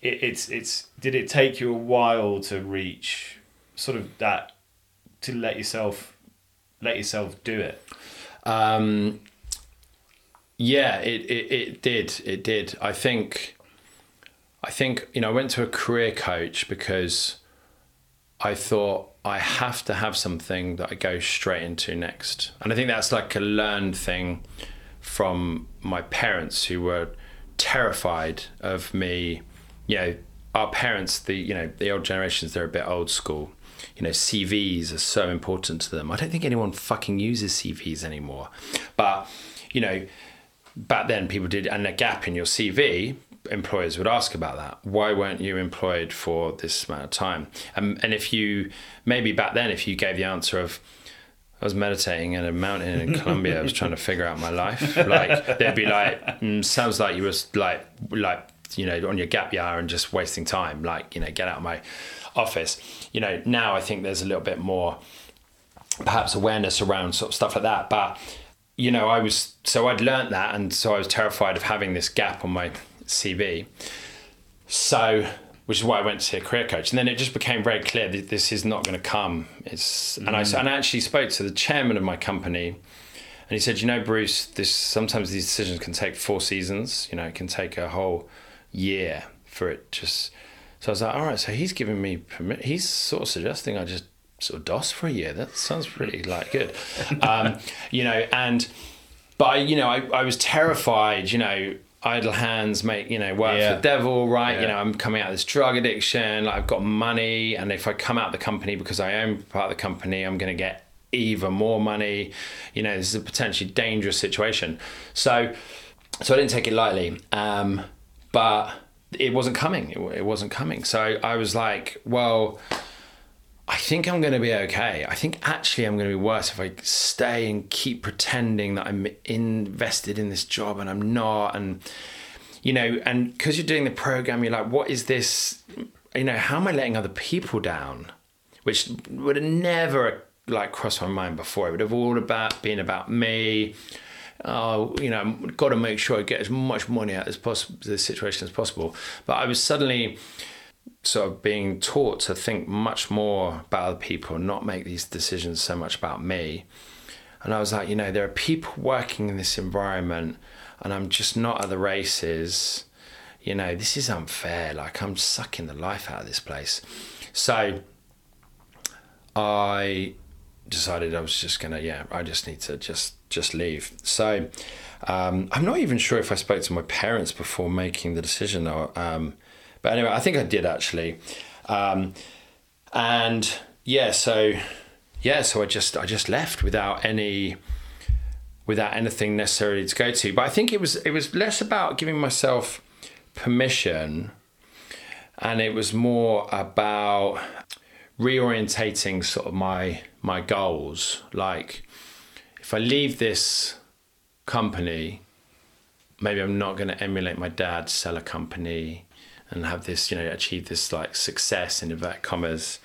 S2: it, it's it's. Did it take you a while to reach sort of that to let yourself let yourself do it?
S1: Um, yeah, it, it, it did. It did. I think, I think, you know, I went to a career coach because I thought I have to have something that I go straight into next. And I think that's like a learned thing from my parents who were terrified of me. You know, our parents, the you know the old generations, they're a bit old school. You know, CVs are so important to them. I don't think anyone fucking uses CVs anymore. But you know, back then people did, and a gap in your CV, employers would ask about that. Why weren't you employed for this amount of time? Um, and if you maybe back then, if you gave the answer of I was meditating in a mountain in Colombia. I was trying to figure out my life. Like they'd be like, mm, "Sounds like you was like like you know on your gap year and just wasting time. Like you know, get out of my office." You know, now I think there's a little bit more perhaps awareness around sort of stuff like that. But you know, I was so I'd learnt that, and so I was terrified of having this gap on my CV. So which is why I went to see a career coach. And then it just became very clear that this is not going to come. It's and I and I actually spoke to the chairman of my company, and he said, you know, Bruce, this sometimes these decisions can take four seasons. You know, it can take a whole year for it just. So I was like, all right. So he's giving me permit. He's sort of suggesting I just sort of doss for a year. That sounds pretty like good, um, you know. And but I, you know, I, I was terrified. You know, idle hands make you know work
S2: Yeah.
S1: for the devil right? You know i'm coming out of this drug addiction like, i've got money and if i come out the company because i own part of the company i'm going to get even more money. You know this is a potentially dangerous situation. So so i didn't take it lightly um, but it wasn't coming. It, it wasn't coming. So i was like well I think I'm going to be okay. I think actually I'm going to be worse if I stay and keep pretending that I'm invested in this job and I'm not. And, you know, and because you're doing the program, you're like, what is this? You know, how am I letting other people down? Which would have never like crossed my mind before. It would have all about been about me. Oh, you know, got to make sure I get as much money out as possible, the situation as possible. But I was suddenly sort of being taught to think much more about other people, not make these decisions so much about me. And I was like, you know, there are people working in this environment, and I'm just not at the races. You know, this is unfair. Like, I'm sucking the life out of this place. So I decided I was just gonna, yeah, I just need to just just leave. So um, I'm not even sure if I spoke to my parents before making the decision. Or, um, but anyway, I think I did actually. Um, and yeah, so yeah, so I just I just left without any without anything necessarily to go to. But I think it was it was less about giving myself permission and it was more about reorientating sort of my my goals like if i leave this company maybe i'm not going to emulate my dad sell a company and have this you know achieve this like success in inverted commas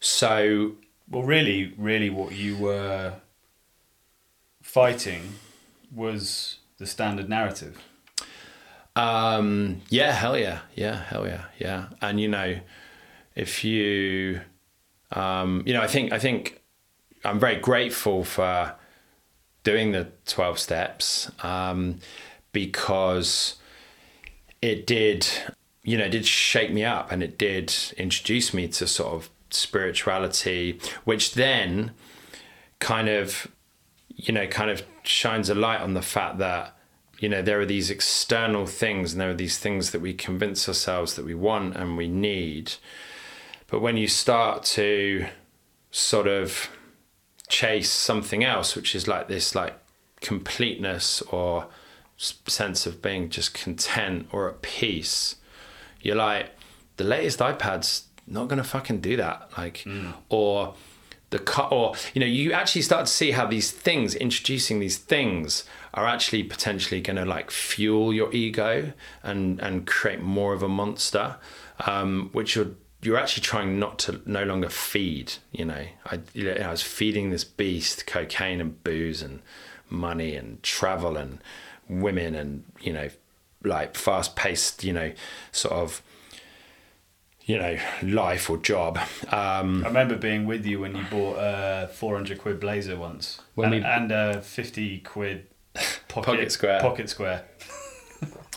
S1: so
S2: Well, really, really, what you were fighting was the standard narrative.
S1: Um, yeah, hell yeah, yeah, hell yeah, yeah. And you know, if you, um, you know, I think I think I'm very grateful for doing the twelve steps um, because it did, you know, it did shake me up and it did introduce me to sort of spirituality, which then kind of you know, kind of shines a light on the fact that, you know, there are these external things and there are these things that we convince ourselves that we want and we need. But when you start to sort of chase something else, which is like this, like completeness or sense of being just content or at peace, you're like, the latest iPad's not gonna fucking do that. Like, or the cut, or you know, you actually start to see how these things, introducing these things, are actually potentially gonna like fuel your ego and and create more of a monster, um, which you're you're actually trying not to no longer feed. You know, I you know, I was feeding this beast cocaine and booze and money and travel and women and you know like fast paced you know sort of you know life or job um
S2: I remember being with you when you bought a 400 quid blazer once. And,
S1: we-
S2: and a 50 quid pocket,
S1: Pocket square.
S2: Pocket square.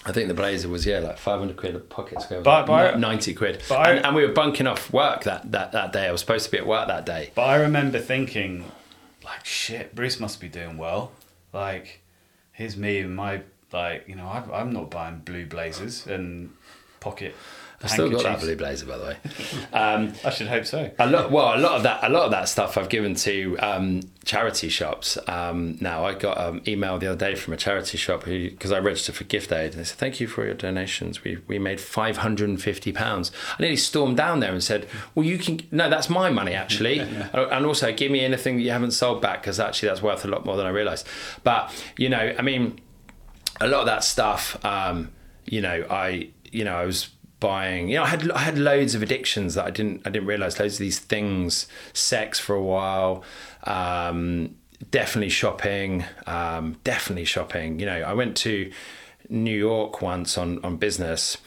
S1: i think the blazer was yeah like 500 quid a pocket square
S2: But- but
S1: 90 quid
S2: but
S1: and, and we were bunking off work that, that that day i was supposed to be at work that day
S2: But I remember thinking, like, shit, Bruce must be doing well. Like, here's me and my like you know I've, I'm not buying blue blazers and pocket.
S1: I've still got that
S2: handkerchiefs.
S1: blue blazer, by the way. Um,
S2: I should hope so.
S1: a lot, well, a lot of that, a lot of that stuff I've given to um, charity shops. Um, now I got an email the other day from a charity shop who, because I registered for Gift Aid, and they said, "Thank you for your donations. We we made five hundred and fifty pounds." I nearly stormed down there and said, "Well, you can no, that's my money actually, and also give me anything that you haven't sold back because actually that's worth a lot more than I realised." But you know, I mean, a lot of that stuff, um, you know, I, you know, I was buying, you know, I had, I had loads of addictions that I didn't, I didn't realize loads of these things, sex for a while, um, definitely shopping, um, definitely shopping. You know, I went to New York once on, on business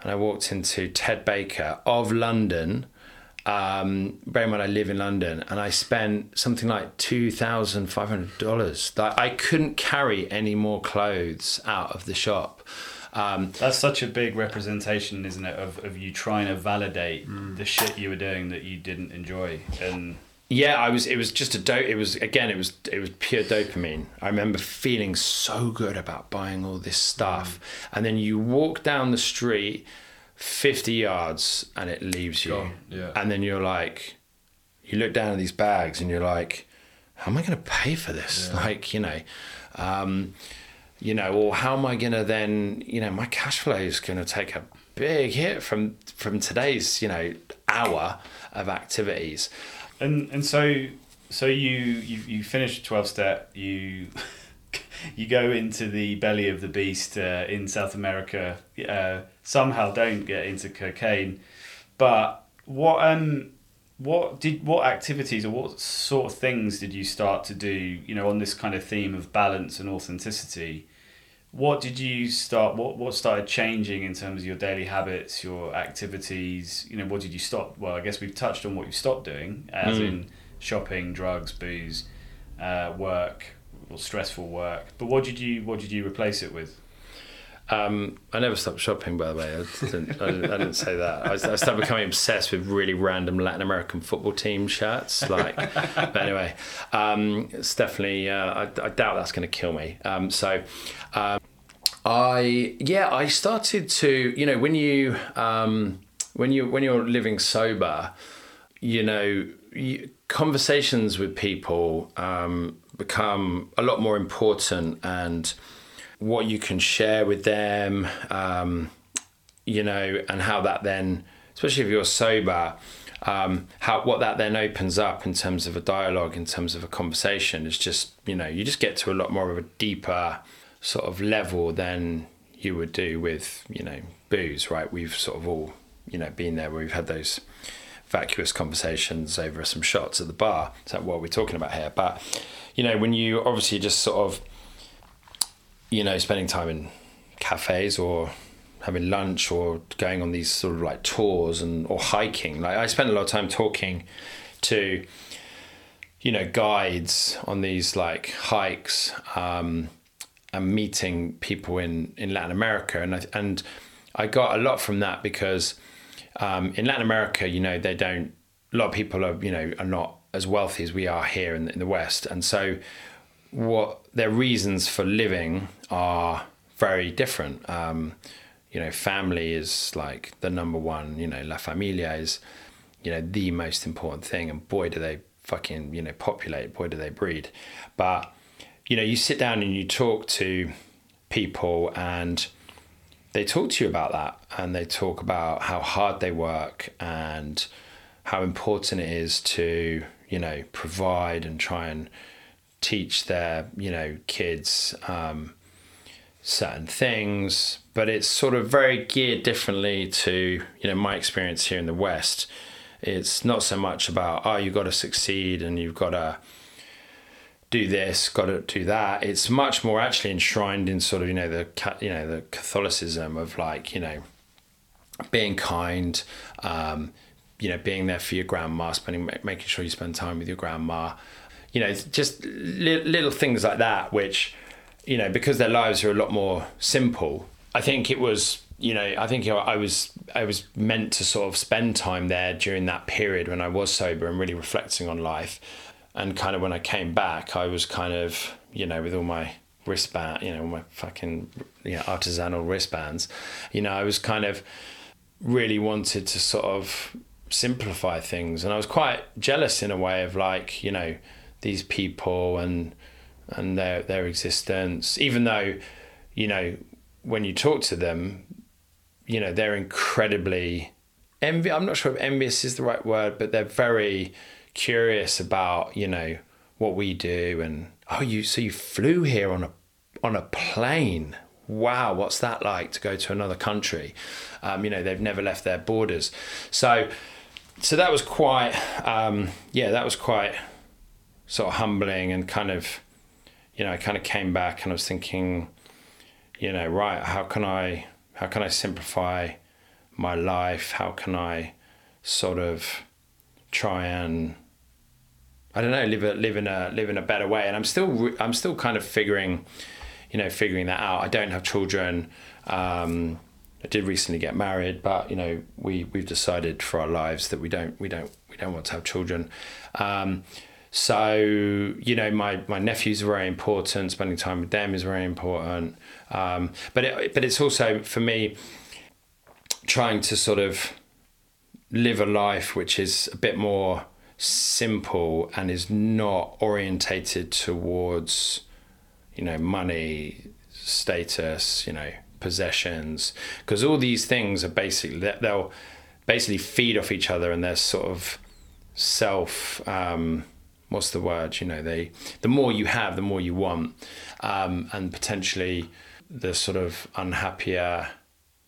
S1: and I walked into Ted Baker of London. Um, bear in mind, I live in London, and I spent something like two thousand five hundred dollars. That I couldn't carry any more clothes out of the shop. Um,
S2: That's such a big representation, isn't it, of, of you trying to validate the shit you were doing that you didn't enjoy. And
S1: yeah, I was. It was just a dope. It was again. It was. It was pure dopamine. I remember feeling so good about buying all this stuff, and then you walk down the street, fifty yards, and it leaves you.
S3: Yeah.
S1: And then you're like, you look down at these bags, and you're like, how am I going to pay for this? Like, you know, um, you know, or how am I going to then, you know, my cash flow is going to take a big hit from from today's, you know, hour of activities.
S2: and and so so you you, you finish twelve step you you go into the belly of the beast uh, in South America uh, somehow don't get into cocaine but what um what did what activities or what sort of things did you start to do you know on this kind of theme of balance and authenticity? What did you start what what started changing in terms of your daily habits your activities? You know what did you stop well i guess we've touched on what you stopped doing as
S1: Mm.
S2: in shopping drugs booze uh, work or stressful work. But what did you what did you replace it with
S1: Um, I never stopped shopping, by the way. I didn't, I didn't, I didn't say that. I, I started becoming obsessed with really random Latin American football team shirts. Like, but anyway, um, it's definitely. Uh, I, I doubt that's going to kill me. Um, so, um, I yeah, I started to. You know, when you um, when you when you're living sober, you know, you, conversations with people um, become a lot more important and what you can share with them, um, you know, and how that then, especially if you're sober, um, how what that then opens up in terms of a dialogue, in terms of a conversation, is just you know you just get to a lot more of a deeper sort of level than you would do with you know booze, right? We've sort of all you know been there where we've had those vacuous conversations over some shots at the bar. Is that what we're talking about here? But you know when you obviously just sort of you know, spending time in cafes or having lunch or going on these sort of like tours and or hiking. Like I spent a lot of time talking to, you know, guides on these like hikes um, and meeting people in in Latin America, and I, and I got a lot from that because um, in Latin America, you know, they don't. A lot of people are, you know, are not as wealthy as we are here in, in the West, and so what their reasons for living are very different. Um, you know, family is like the number one. You know, la familia is, you know, the most important thing, and boy, do they fucking you know populate. Boy, do they breed. But you know, you sit down and you talk to people, and they talk to you about that, and they talk about how hard they work and how important it is to you know provide and try and teach their you know kids um, certain things but it's sort of very geared differently to you know my experience here in the west. It's not so much about oh you've got to succeed and you've got to do this got to do that. It's much more actually enshrined in sort of you know the you know the catholicism of like you know being kind um, you know being there for your grandma spending making sure you spend time with your grandma you know just li- little things like that which you know because their lives are a lot more simple i think it was you know i think you know, i was i was meant to sort of spend time there during that period when i was sober and really reflecting on life. And kind of when i came back i was kind of you know with all my wristband, you know, my fucking you know, artisanal wristbands, you know, I was kind of really wanted to sort of simplify things, and I was quite jealous in a way of like, you know, these people and and their their existence, even though, you know, when you talk to them, you know, they're incredibly envy. I'm not sure if envious is the right word, but they're very curious about, you know, what we do and oh you so you flew here on a on a plane wow what's that like to go to another country um, you know they've never left their borders so so that was quite um, yeah that was quite sort of humbling and kind of you know I kind of came back and I was thinking you know right how can I how can I simplify my life how can I sort of try and I don't know, live a live in a live in a better way. And I'm still I'm still kind of figuring, you know, figuring that out. I don't have children. Um, I did recently get married, but you know, we we've decided for our lives that we don't we don't we don't want to have children. Um, so you know, my my nephews are very important. Spending time with them is very important. Um, but it, but it's also for me trying to sort of live a life which is a bit more simple and is not orientated towards you know money status you know possessions because all these things are basically they'll basically feed off each other and they're sort of self um, what's the word you know they the more you have the more you want um, and potentially the sort of unhappier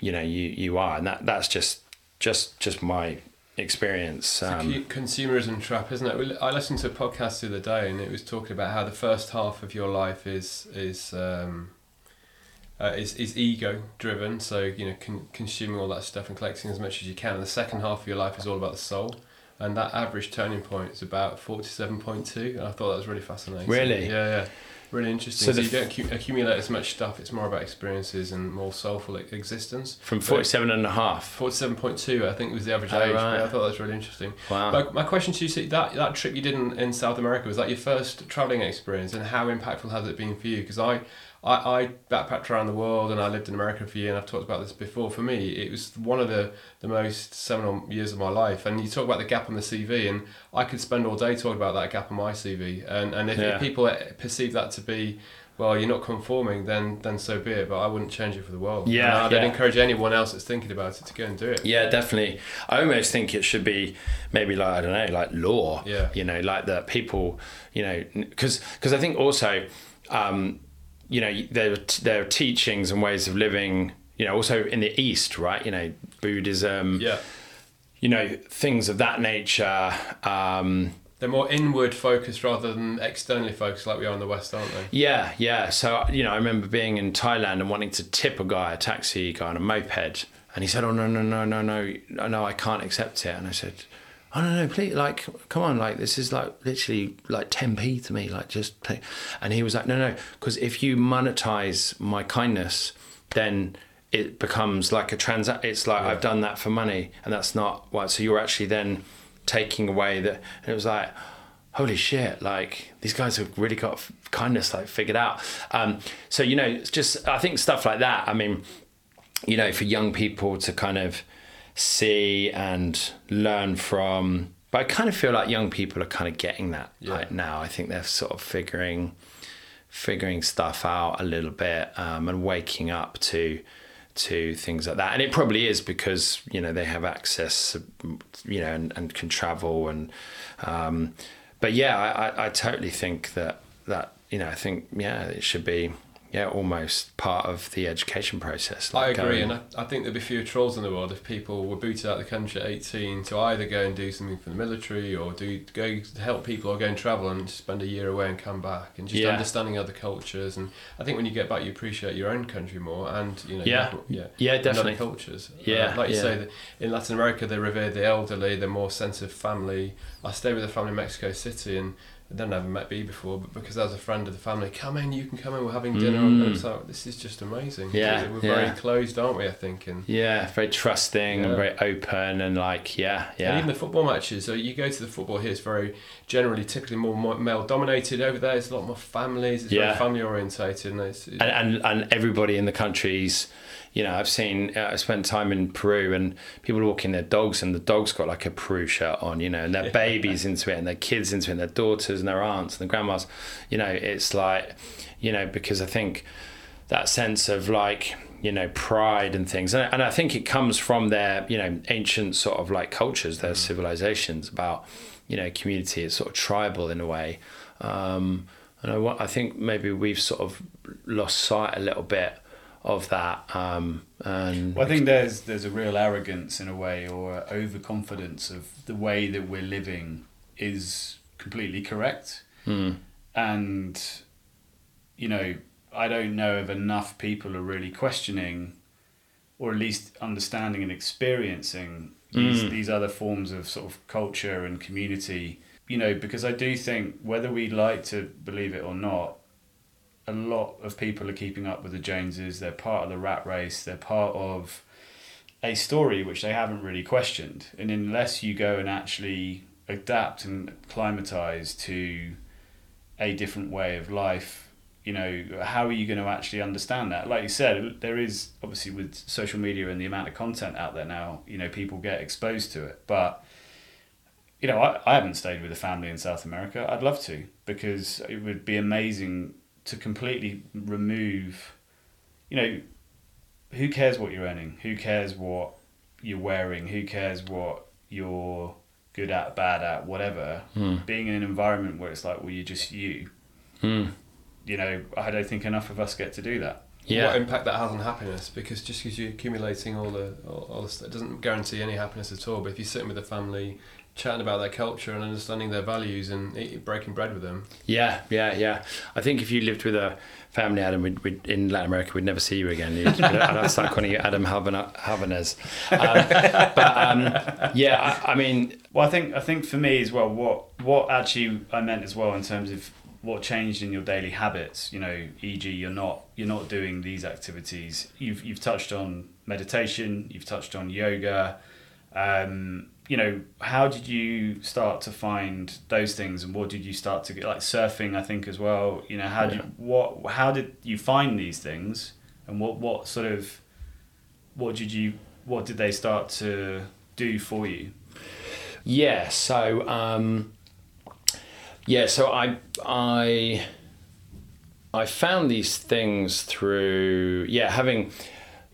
S1: you know you you are and that that's just just just my experience.
S3: Um, it's a consumerism trap, isn't it? I listened to a podcast the other day, and it was talking about how the first half of your life is is um, uh, is, is ego driven. So you know, con- consuming all that stuff and collecting as much as you can. And the second half of your life is all about the soul. And that average turning point is about forty seven point two. and I thought that was really fascinating.
S1: Really?
S3: Yeah, yeah really interesting. So, so you don't ac- accumulate as much stuff. It's more about experiences and more soulful existence.
S1: From 47 and a half.
S3: 47.2, I think was the average oh, age. Right. I thought that was really interesting.
S1: Wow.
S3: But my question to you, see, that, that trip you did in, in South America, was that your first travelling experience and how impactful has it been for you? Because I, I, I backpacked around the world and I lived in America for a year and I've talked about this before. For me, it was one of the, the most seminal years of my life. And you talk about the gap on the CV and I could spend all day talking about that gap on my CV. And, and if, yeah. if people perceive that to be, well, you're not conforming, then then so be it. But I wouldn't change it for the world.
S1: Yeah,
S3: I'd
S1: yeah.
S3: encourage anyone else that's thinking about it to go and do it.
S1: Yeah, definitely. I almost think it should be maybe like I don't know, like law.
S3: Yeah.
S1: You know, like that people, you know, because because I think also um, you know there there are teachings and ways of living you know also in the east right? You know buddhism
S3: yeah.
S1: you know things of that nature um,
S3: they're more inward focused rather than externally focused like we are in the west aren't they?
S1: Yeah yeah. So you know i remember being in thailand and wanting to tip a guy a taxi guy on a moped and he said oh no no no no no no i can't accept it. And i said oh no no please like come on like this is like literally like 10p to me like just play. and he was like no no because if you monetize my kindness then it becomes like a transact it's like yeah. i've done that for money and that's not what so you're actually then taking away that and it was like holy shit like these guys have really got kindness like figured out um, so you know it's just i think stuff like that i mean you know for young people to kind of see and learn from. But I kind of feel like young people are kind of getting that yeah. right now. I think they're sort of figuring figuring stuff out a little bit um, and waking up to to things like that. And it probably is because you know they have access, you know, and, and can travel and. Um, but yeah, I, I totally think that that you know I think yeah it should be yeah, almost part of the education process.
S3: Like I agree, going, and I, I, think there'd be fewer trolls in the world if people were booted out of the country at 18 to either go and do something for the military or do go help people or go and travel and spend a year away and come back and just yeah. understanding other cultures. And I think when you get back, you appreciate your own country more and you know
S1: yeah yeah yeah definitely
S3: cultures.
S1: Yeah,
S3: uh, like you
S1: yeah.
S3: say, in Latin America they revere the elderly, they're more sense of family. I stayed with a family in Mexico City and they've never met B before, but because I was a friend of the family, come in, you can come in, we're having dinner. And
S1: Mm.
S3: it's like, this is just amazing.
S1: Yeah,
S3: We're
S1: yeah.
S3: very closed, aren't we, I think? And,
S1: Yeah, very trusting and very open and like yeah, yeah.
S3: and even the football matches, so you go to the football here, it's very generally, typically more male dominated. Over there, it's a lot more families, it's
S1: Yeah.
S3: very family orientated. And, it's,
S1: and, and and everybody in the country's you know i've seen uh, i spent time in peru and people walking their dogs and the dog's got like a peru shirt on you know and their babies into it and their kids into it and their daughters and their aunts and their grandmas. You know it's like you know because i think that sense of like you know pride and things. And, and i think it comes from their you know ancient sort of like cultures their civilizations about you know community. It's sort of tribal in a way. Um and I, I think maybe we've sort of lost sight a little bit of that. Um, and
S2: Well, I think there's there's a real arrogance in a way, or overconfidence of the way that we're living is completely correct,
S1: Mm,
S2: and you know I don't know if enough people are really questioning, or at least understanding and experiencing these
S1: Mm.
S2: these other forms of sort of culture and community. You know, because I do think whether we'd like to believe it or not, a lot of people are keeping up with the Joneses. They're part of the rat race. They're part of a story which they haven't really questioned. And unless you go and actually adapt and climatize to a different way of life, you know, how are you going to actually understand that? Like you said, there is obviously with social media and the amount of content out there now, you know, people get exposed to it. But you know, I, I haven't stayed with a family in South America. I'd love to because it would be amazing to completely remove, you know, who cares what you're earning? Who cares what you're wearing? Who cares what you're good at, bad at, whatever?
S1: mm,
S2: Being in an environment where it's like, well, you're just you.
S1: mm.
S2: You know, I don't think enough of us get to do that.
S1: Yeah.
S3: what impact that has on happiness because just because you're accumulating all the all, all the stuff it doesn't guarantee any happiness at all but if you're sitting with a family chatting about their culture and understanding their values and eat, breaking bread with them
S1: Yeah, yeah, yeah. I think if you lived with a family, Adam, we'd, we'd, in Latin America, we'd never see you again. You'd, I'd start calling you Adam Halvan- Halvanez. Um, but um, yeah, I, I mean,
S2: Well, I think I think for me as well, what what actually I meant as well in terms of what changed in your daily habits. You know, e.g., you're not you're not doing these activities. You've you've touched on meditation. You've touched on yoga. Um, you know, how did you start to find those things, and what did you start to get like surfing? I think as well. You know, how did you, what how did you find these things, and what what sort of what did you what did they start to do for you?
S1: Yeah, so um, yeah, so I I I found these things through yeah having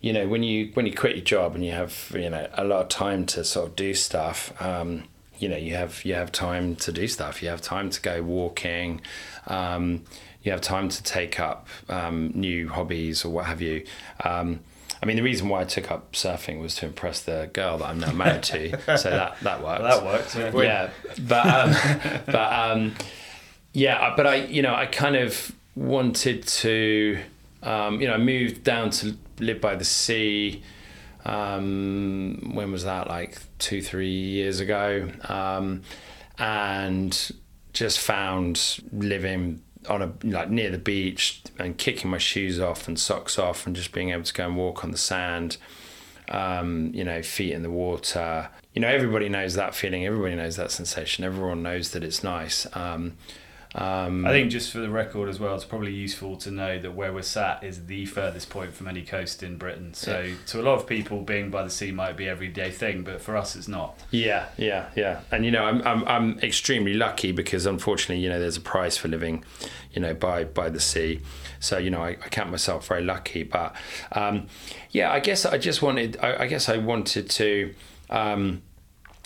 S1: you know when you when you quit your job and you have you know a lot of time to sort of do stuff um, you know you have you have time to do stuff you have time to go walking um, you have time to take up um, new hobbies or what have you um, I mean, the reason why I took up surfing was to impress the girl that I'm now married to, so that that worked.
S2: Well, that worked. Yeah.
S1: yeah, but um, but um, yeah, but I you know I kind of wanted to um, you know I moved down to live by the sea. Um, when was that? Like two three years ago, um, and just found living on a like near the beach and kicking my shoes off and socks off and just being able to go and walk on the sand um, you know, feet in the water. You know, everybody knows that feeling. Everybody knows that sensation. Everyone knows that it's nice. Um,
S2: I think just for the record as well, it's probably useful to know that where we're sat is the furthest point from any coast in Britain. So to a lot of people, being by the sea might be everyday thing, but for us, it's not.
S1: Yeah, yeah, yeah. And you know, I'm I'm I'm extremely lucky because unfortunately, you know, there's a price for living, you know, by by the sea. So you know, I, I count myself very lucky. But um, yeah, I guess I just wanted. I, I guess I wanted to, um,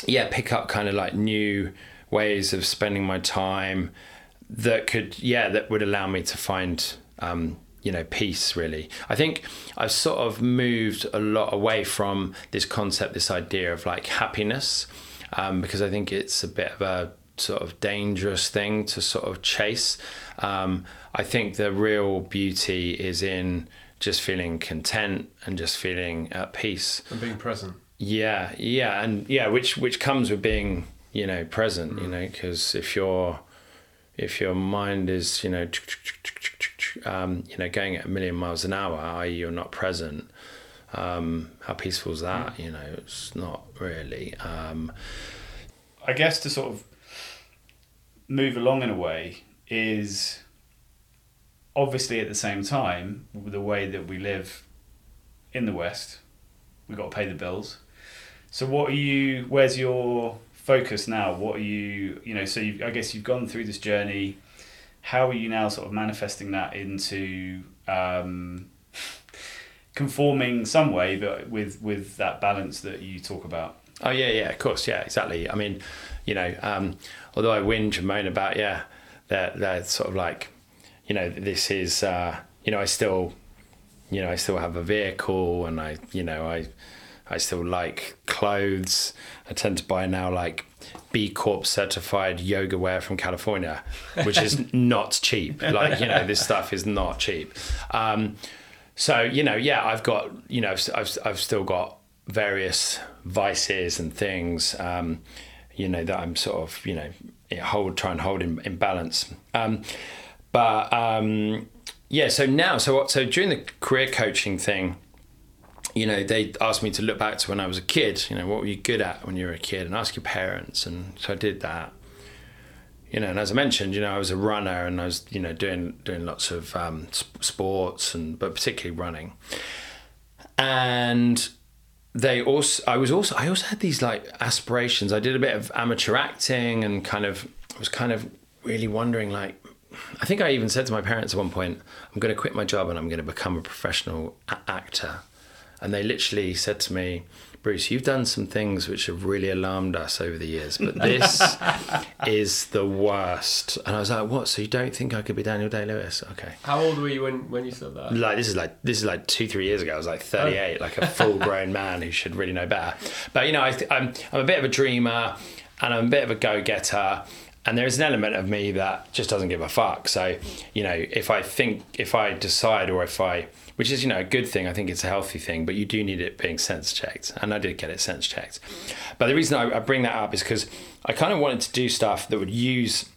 S1: yeah, pick up kind of like new ways of spending my time that could, yeah, that would allow me to find. Um, you know peace really i think i've sort of moved a lot away from this concept this idea of like happiness um, because i think it's a bit of a sort of dangerous thing to sort of chase um, i think the real beauty is in just feeling content and just feeling at peace
S3: and being present.
S1: yeah yeah and yeah which which comes with being you know present you know because if you're if your mind is you know um, you know going at a million miles an hour, i.e., you're not present. Um, how peaceful is that? You know, it's not really. Um,
S2: I guess to sort of move along in a way is obviously at the same time with the way that we live in the West, we've got to pay the bills. So what are you? Where's your focus now? What are you? You know, so you I guess you've gone through this journey. How are you now sort of manifesting that into um, conforming some way, but with with that balance that you talk about?
S1: Oh yeah, yeah, of course, yeah, exactly. I mean, you know, um, although I whinge and moan about, yeah, they're they're sort of like, you know, this is, uh, you know, I still, you know, I still have a vehicle, and I, you know, I, I still like clothes. I tend to buy now like B Corp certified yoga wear from California, which is not cheap. Like you know, this stuff is not cheap. Um, so you know, yeah, I've got you know, I've I've, I've still got various vices and things. Um, you know that I'm sort of you know hold try and hold in, in balance. Um, but um, yeah, so now so what? So during the career coaching thing, you know, they asked me to look back to when I was a kid. You know, what were you good at when you were a kid, and ask your parents. And so I did that. You know, and as I mentioned, you know, I was a runner, and I was, you know, doing doing lots of um, sports, and but particularly running. And they also, I was also, I also had these like aspirations. I did a bit of amateur acting, and kind of was kind of really wondering, like, I think I even said to my parents at one point, I'm going to quit my job and I'm going to become a professional a- actor and they literally said to me, Bruce, you've done some things which have really alarmed us over the years, but this is the worst. And I was like, what? So you don't think I could be Daniel Day Lewis? Okay.
S3: How old were you when, when you said that?
S1: Like this is like this is like two three years ago. I was like 38, oh. like a oh. full grown man who should really know better. But you know, I am I'm a bit of a dreamer, and I'm a bit of a go getter. And there is an element of me that just doesn't give a fuck. So, you know, if I think, if I decide, or if I which is you know a good thing. I think it's a healthy thing, but you do need it being sense checked, and I did get it sense checked. But the reason I, I bring that up is because I kind of wanted to do stuff that would use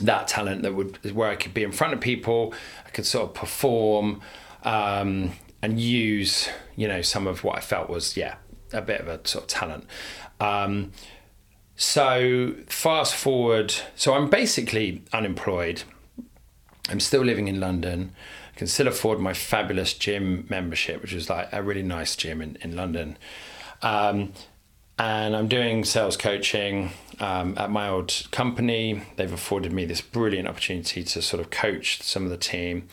S1: that talent that would where I could be in front of people, I could sort of perform um, and use you know some of what I felt was yeah a bit of a sort of talent. Um, so fast forward, so I'm basically unemployed. I'm still living in London can still afford my fabulous gym membership, which is like a really nice gym in, in London. Um, and I'm doing sales coaching um, at my old company. They've afforded me this brilliant opportunity to sort of coach some of the team.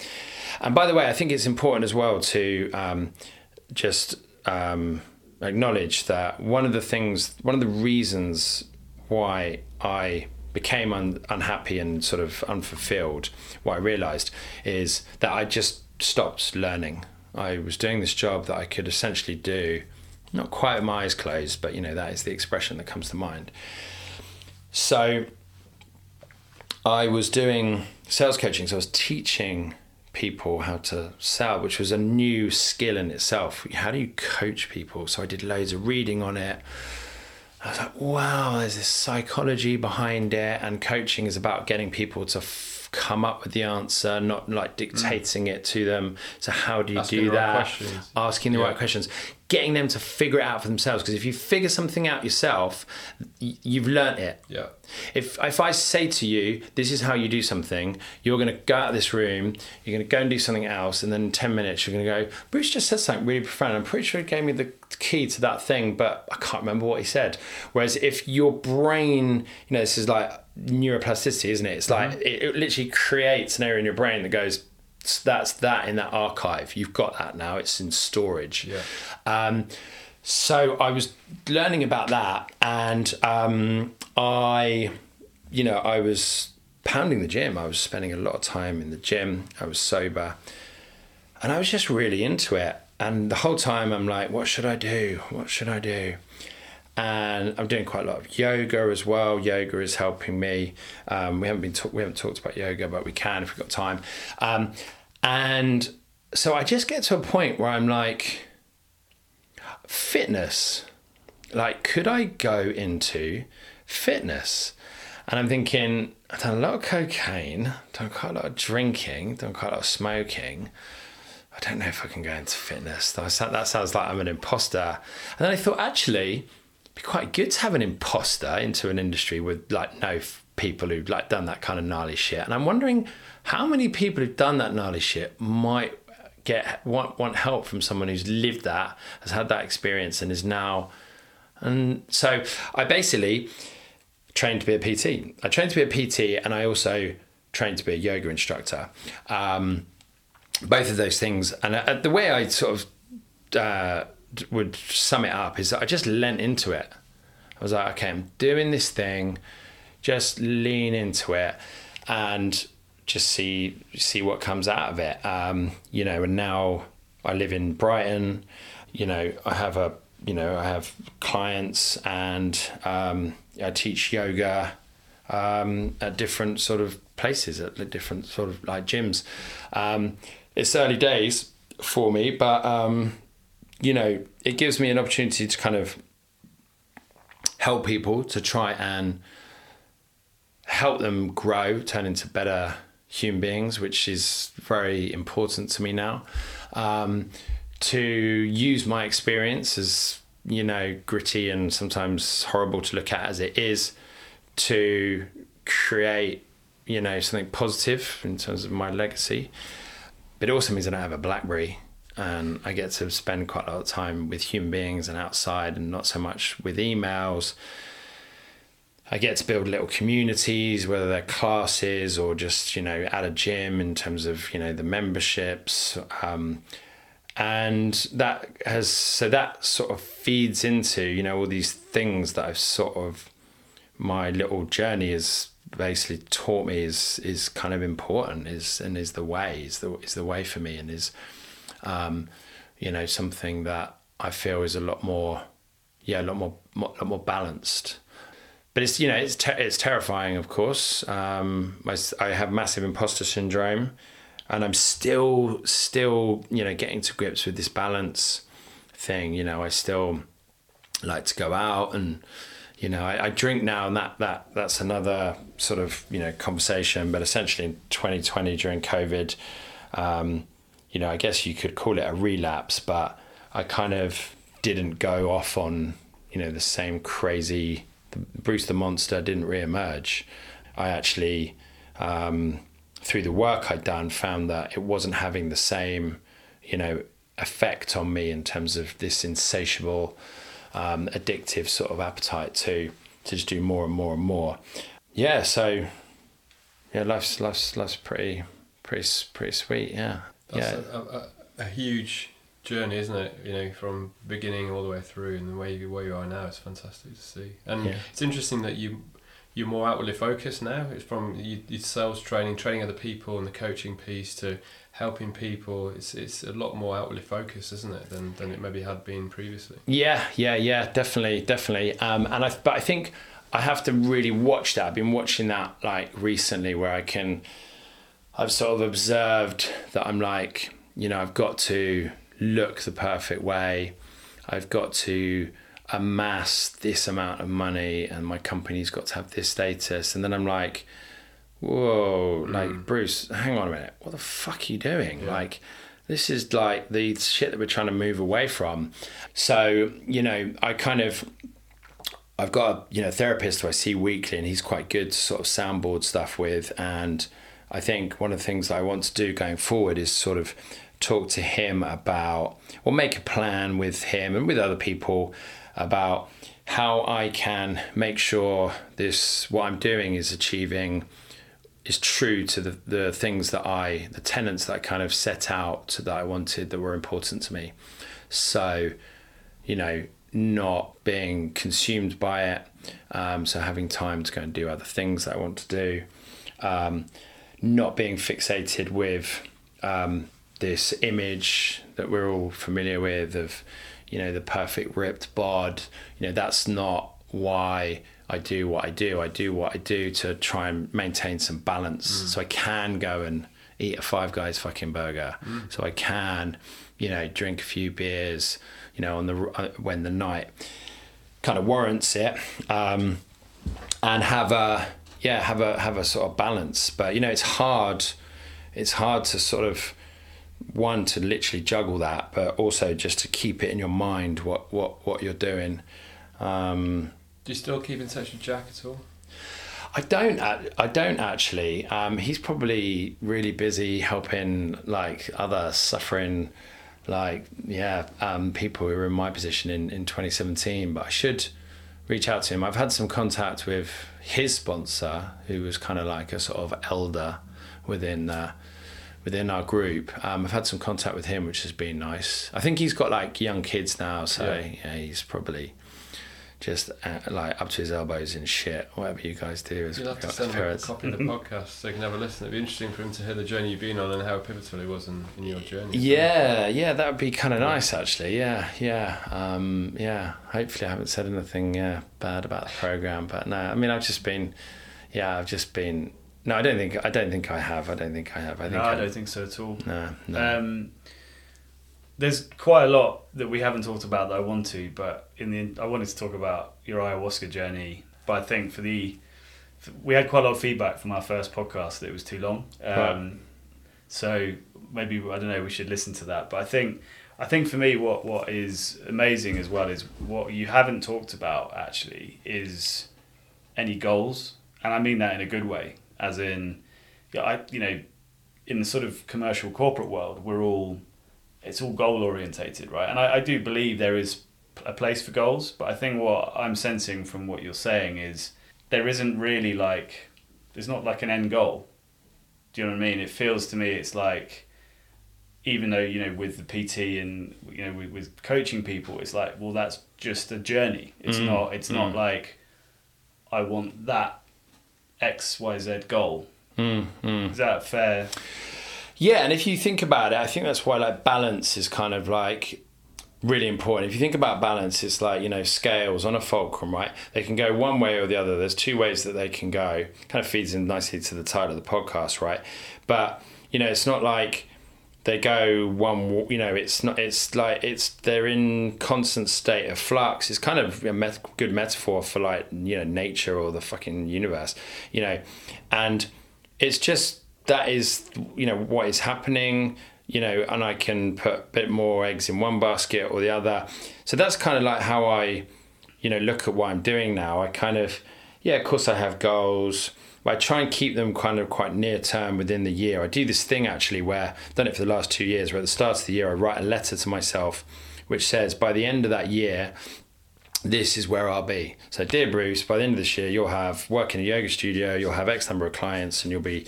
S1: And by the way, I think it's important as well to um, just um, acknowledge that one of the things, one of the reasons why I became un- unhappy and sort of unfulfilled, what I realized is that I just stopped learning. I was doing this job that I could essentially do, not quite with my eyes closed, but you know, that is the expression that comes to mind. So I was doing sales coaching, so I was teaching people how to sell, which was a new skill in itself. How do you coach people? So I did loads of reading on it. I was like, wow, there's this psychology behind it, and coaching is about getting people to come up with the answer, not like dictating mm. it to them. So how do you
S3: Asking
S1: do that?
S3: Right
S1: Asking the yeah. right questions, getting them to figure it out for themselves. Because if you figure something out yourself, you've learnt it.
S3: Yeah.
S1: If if I say to you, this is how you do something, you're going to go out of this room, you're going to go and do something else, and then in ten minutes you're going to go. Bruce just said something really profound. I'm pretty sure he gave me the key to that thing, but I can't remember what he said. Whereas if your brain, you know, this is like neuroplasticity, isn't it? It's like mm-hmm. it, it literally creates an area in your brain that goes, that's that in that archive. You've got that now. It's in storage.
S3: Yeah.
S1: Um, so I was learning about that, and um, I, you know, I was pounding the gym. I was spending a lot of time in the gym. I was sober, and I was just really into it. And the whole time, I'm like, what should I do? What should I do? And I'm doing quite a lot of yoga as well. Yoga is helping me. Um, we haven't been talk- we haven't talked about yoga, but we can if we've got time. Um, and so I just get to a point where I'm like, fitness. Like, could I go into fitness? And I'm thinking, I've done a lot of cocaine, done quite a lot of drinking, done quite a lot of smoking. I don't know if I can go into fitness. That sounds like I'm an imposter. And then I thought, actually, be quite good to have an imposter into an industry with like no people who've like done that kind of gnarly shit. And I'm wondering how many people who've done that gnarly shit might get want want help from someone who's lived that, has had that experience, and is now. And so I basically trained to be a PT. I trained to be a PT, and I also trained to be a yoga instructor. Um, both of those things, and uh, the way I sort of uh, would sum it up is that I just lent into it. I was like, okay, I'm doing this thing, just lean into it, and just see see what comes out of it. Um, you know, and now I live in Brighton. You know, I have a you know I have clients and um, I teach yoga um, at different sort of places at different sort of like gyms. Um, it's early days for me, but um, you know, it gives me an opportunity to kind of help people to try and help them grow, turn into better human beings, which is very important to me now. Um, to use my experience as you know gritty and sometimes horrible to look at as it is, to create you know something positive in terms of my legacy. But it also means I don't have a BlackBerry and I get to spend quite a lot of time with human beings and outside and not so much with emails. I get to build little communities, whether they're classes or just you know at a gym in terms of you know the memberships, um, and that has so that sort of feeds into you know all these things that I've sort of my little journey has basically taught me is is kind of important is and is the way is the is the way for me and is um, you know something that I feel is a lot more yeah a lot more a lot more balanced but it's you know it's ter- it's terrifying, of course. Um, I, I have massive imposter syndrome, and I'm still still you know getting to grips with this balance thing. You know, I still like to go out and you know I, I, drink now, and that that that's another sort of you know conversation. But essentially, in 2020 during COVID, um, you know, I guess you could call it a relapse, but I kind of didn't go off on you know the same crazy Bruce the Monster didn't re-emerge, I actually, um, through the work I'd done, found that it wasn't having the same, you know, effect on me in terms of this insatiable, um, addictive sort of appetite to to just do more and more and more. Yeah, so yeah, life's life's life's pretty pretty pretty sweet. Yeah,
S3: That's
S1: yeah,
S3: a, a, a huge journey, isn't it? You know, from beginning all the way through, and the way you, where you are now is fantastic to see. And yeah. it's interesting that you you're more outwardly focused now. It's from you, you sales training, training other people, and the coaching piece to helping people. It's it's a lot more outwardly focused, isn't it, than than it maybe had been previously.
S1: Yeah, yeah, yeah, definitely, definitely. Um, and I but I think I have to really watch that. I've been watching that like recently, where I can. I've sort of observed that I'm like, you know, I've got to look the perfect way. I've got to amass this amount of money and my company's got to have this status. And then I'm like, whoa, like, mm. Bruce, hang on a minute. What the fuck are you doing? Yeah. Like, this is like the shit that we're trying to move away from. So, you know, I kind of. I've got a you know therapist who I see weekly, and he's quite good to sort of soundboard stuff with. And I think one of the things I want to do going forward is sort of talk to him about, or make a plan with him and with other people about how I can make sure this, what I'm doing is achieving, is true to the, the things that I, the tenants that I kind of set out that I wanted that were important to me. So, you know, not being consumed by it. Um, so having time to go and do other things that I want to do. Um, not being fixated with um, this image that we're all familiar with of you know the perfect ripped bod you know that's not why I do what I do I do what I do to try and maintain some balance mm. so I can go and eat a five guys fucking burger mm. so I can you know drink a few beers you know on the uh, when the night kind of warrants it um, and have a yeah have a have a sort of balance. But you know, it's hard. It's hard to sort of one to literally juggle that, but also just to keep it in your mind what what what you're doing. Um,
S3: Do you still keep in touch with Jack at all?
S1: I don't. I don't actually. Um, he's probably really busy helping like other suffering, like yeah, um, people who are in my position in in 2017. But I should reach out to him. I've had some contact with his sponsor, who was kind of like a sort of elder within. Uh, Within our group, um, I've had some contact with him, which has been nice. I think he's got like young kids now, so
S3: Yeah.
S1: yeah, he's probably just uh, like up to his elbows in shit, whatever you guys do as
S3: You'll have to send him a copy of the podcast so he can have a listen. It'd be interesting for him to hear the journey you've been on and how pivotal it was in, in your journey.
S1: Yeah, yeah, that would be kind of nice actually. Yeah, yeah, um, yeah. Hopefully, I haven't said anything yeah bad about the program, but no, I mean, I've just been, yeah, I've just been. No, I don't think I don't think I have. I don't think I have. I think
S2: no, I
S1: I'm-
S2: don't think so at all.
S1: No, no.
S2: Um, there's quite a lot that we haven't talked about that I want to, but in the I wanted to talk about your ayahuasca journey. But I think for the we had quite a lot of feedback from our first podcast that it was too long. Um,
S1: Right.
S2: So maybe I don't know. We should listen to that. But I think I think for me, what what is amazing as well is what you haven't talked about actually is any goals, and I mean that in a good way, as in, yeah, I you know, in the sort of commercial corporate world, we're all it's all goal orientated, right? And I, I do believe there is a place for goals, but I think what I'm sensing from what you're saying is there isn't really like there's not like an end goal. Do you know what I mean? It feels to me it's like even though you know with the PT and you know with, with coaching people, it's like well that's just a journey. It's
S1: Mm,
S2: not. It's not
S1: mm.
S2: like I want that X Y Z goal.
S1: Mm, mm.
S2: Is that fair?
S1: Yeah, and if you think about it, I think that's why like balance is kind of like really important. If you think about balance, it's like, you know, scales on a fulcrum, right? They can go one way or the other. There's two ways that they can go. Kind of feeds in nicely to the title of the podcast, right? But, you know, it's not like they go one you know it's not it's like it's they're in constant state of flux it's kind of a met- good metaphor for like you know nature or the fucking universe you know and it's just that is you know what is happening you know and i can put a bit more eggs in one basket or the other so that's kind of like how i you know look at what i'm doing now i kind of yeah of course i have goals but I try and keep them kind of quite near term within the year. I do this thing actually where I've done it for the last two years, where at the start of the year I write a letter to myself which says by the end of that year, this is where I'll be. So, dear Bruce, by the end of this year, you'll have work in a yoga studio, you'll have X number of clients, and you'll be,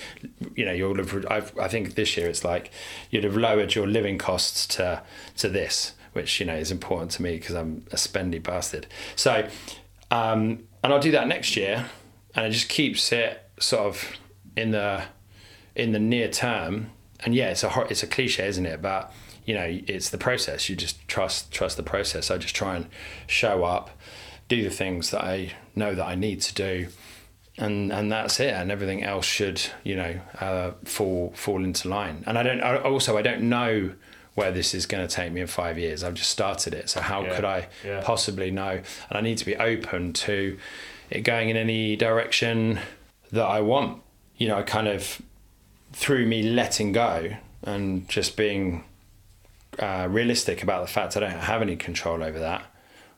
S1: you know, you'll have. I've, I think this year it's like you'd have lowered your living costs to to this, which you know is important to me because I'm a spendy bastard. So, um, and I'll do that next year, and it just keeps it sort of in the in the near term. And yeah, it's a it's a cliche, isn't it? But you know, it's the process. You just trust trust the process. I just try and show up, do the things that I know that I need to do, and and that's it. And everything else should you know uh, fall fall into line. And I don't I, also I don't know where this is going to take me in five years. I've just started it, so how
S2: Yeah,
S1: could I
S2: yeah.
S1: possibly know? And I need to be open to it going in any direction that I want. You know, I kind of through me letting go and just being uh, realistic about the fact I don't have any control over that.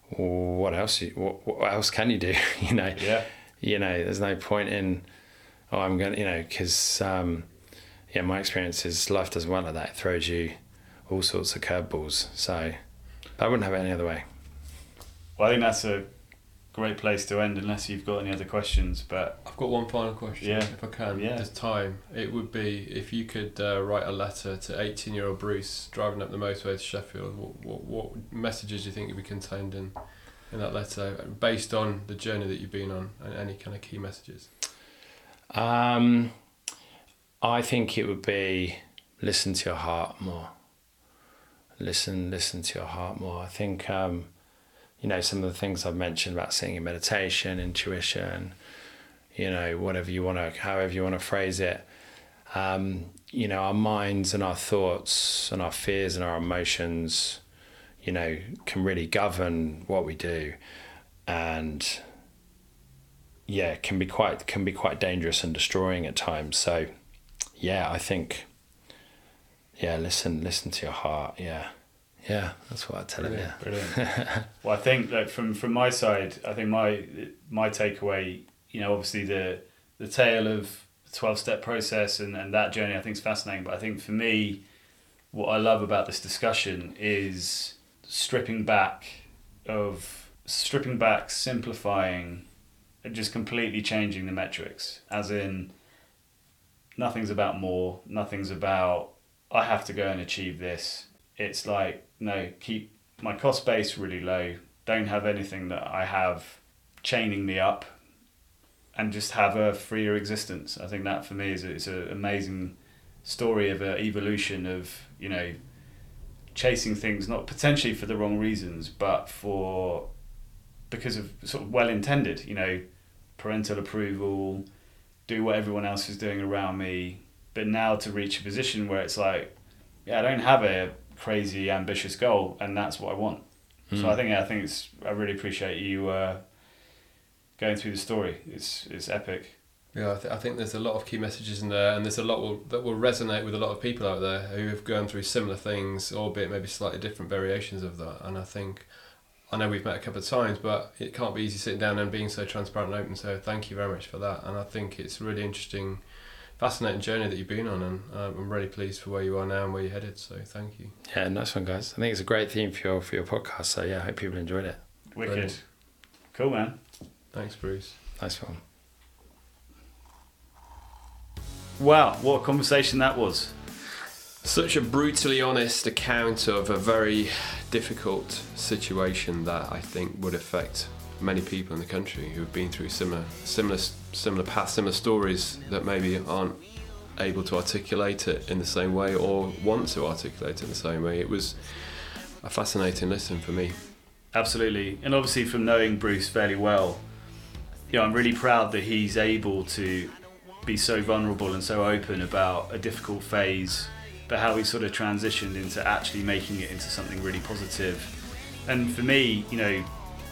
S1: What else? you- What, what else can you do? you know.
S2: Yeah.
S1: You know, there's no point in. Oh, I'm going. to You know, because um, yeah, my experience is life doesn't work like that. It throws you all sorts of curveballs. So I wouldn't have it any other way.
S2: Well, I think that's a great place to end, unless you've got any other questions. But
S3: I've got one final question,
S2: Yeah.
S3: if I can.
S2: Yeah.
S3: There's time. It would be if you could uh, write a letter to 18 year old Bruce driving up the motorway to Sheffield, what, what, what messages do you think would be contained in, in that letter based on the journey that you've been on and any kind of key messages?
S1: Um, I think it would be listen to your heart more. Listen, listen to your heart more. I think, um, you know, some of the things I've mentioned about sitting in meditation, intuition, you know, whatever you want to, however you want to phrase it. Um, you know, our minds and our thoughts and our fears and our emotions, you know, can really govern what we do. And yeah can be quite can be quite dangerous and destroying at times. So yeah, I think yeah, listen listen to your heart. Yeah. Yeah, that's what I tell him. Yeah,
S2: brilliant. well, I think that from from my side, I think my my takeaway, you know, obviously the the tale of the twelve step process and and that journey, I think is fascinating. But I think for me, what I love about this discussion is stripping back of stripping back, simplifying, and just completely changing the metrics. As in, nothing's about more. Nothing's about I have to go and achieve this. It's like no, keep my cost base really low. Don't have anything that I have chaining me up, and just have a freer existence. I think that for me is it's an amazing story of an evolution of you know chasing things not potentially for the wrong reasons, but for because of sort of well intended. You know, parental approval, do what everyone else is doing around me. But now to reach a position where it's like, yeah, I don't have a crazy ambitious goal, and that's what I want. Mm. So I hmm. think yeah, I think it's I really appreciate you uh, going through the story. It's it's epic.
S3: Yeah, I, th- I, think there's a lot of key messages in there, and there's a lot will, that will resonate with a lot of people out there who have gone through similar things, albeit maybe slightly different variations of that. And I think, I know we've met a couple of times, but it can't be easy sitting down and being so transparent and open. So thank you very much for that. And I think it's really interesting fascinating journey that you've been on, and um, I'm really pleased for where you are now and where you're headed. So thank you.
S1: Yeah, nice one, guys. I think it's a great theme for your for your podcast. So yeah, I hope people enjoyed it.
S2: Wicked, Brilliant. cool, man.
S3: Thanks, Bruce.
S1: Nice one.
S2: Wow, what a conversation that was.
S3: Such a brutally honest account of a very difficult situation that I think would affect many people in the country who have been through similar, similar, similar paths, similar stories that maybe aren't able to articulate it in the same way or want to articulate it in the same way. It was a fascinating listen for me.
S2: Absolutely, and obviously from knowing Bruce fairly well, you know, I'm really proud that he's able to be so vulnerable and so open about a difficult phase, but how he sort of transitioned into actually making it into something really positive. And for me, you know,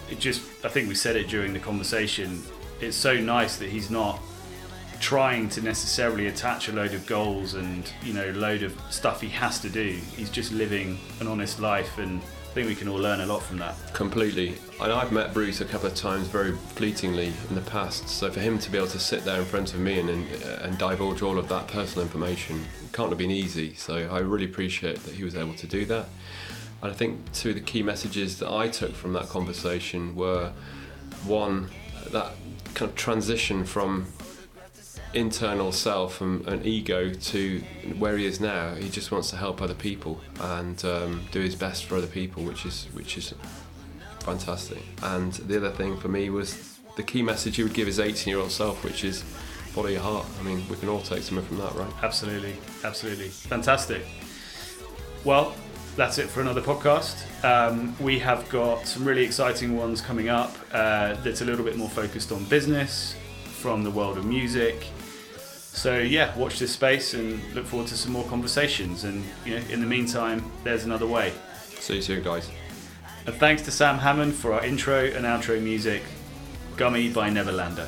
S2: it just I think we said it during the conversation. It's so nice that he's not trying to necessarily attach a load of goals and you know load of stuff he has to do. He's just living an honest life, and I think we can all learn a lot from that.
S3: Completely. And I've met Bruce a couple of times very fleetingly in the past. So for him to be able to sit there in front of me and and, and divulge all of that personal information can't have been easy. So I really appreciate that he was able to do that. And I think two of the key messages that I took from that conversation were one, that kind of transition from internal self and, and ego to where he is now. He just wants to help other people and um, do his best for other people, which is which is fantastic. And the other thing for me was the key message he would give his 18 year old self, which is follow your heart. I mean, we can all take something from that, right?
S2: Absolutely, absolutely. Fantastic. Well, that's it for another podcast. Um, we have got some really exciting ones coming up uh, that's a little bit more focused on business from the world of music. So yeah, watch this space and look forward to some more conversations. And you know, in the meantime, there's another way.
S3: See you soon, guys.
S2: And thanks to Sam Hammond for our intro and outro music. Gummy by Neverlander.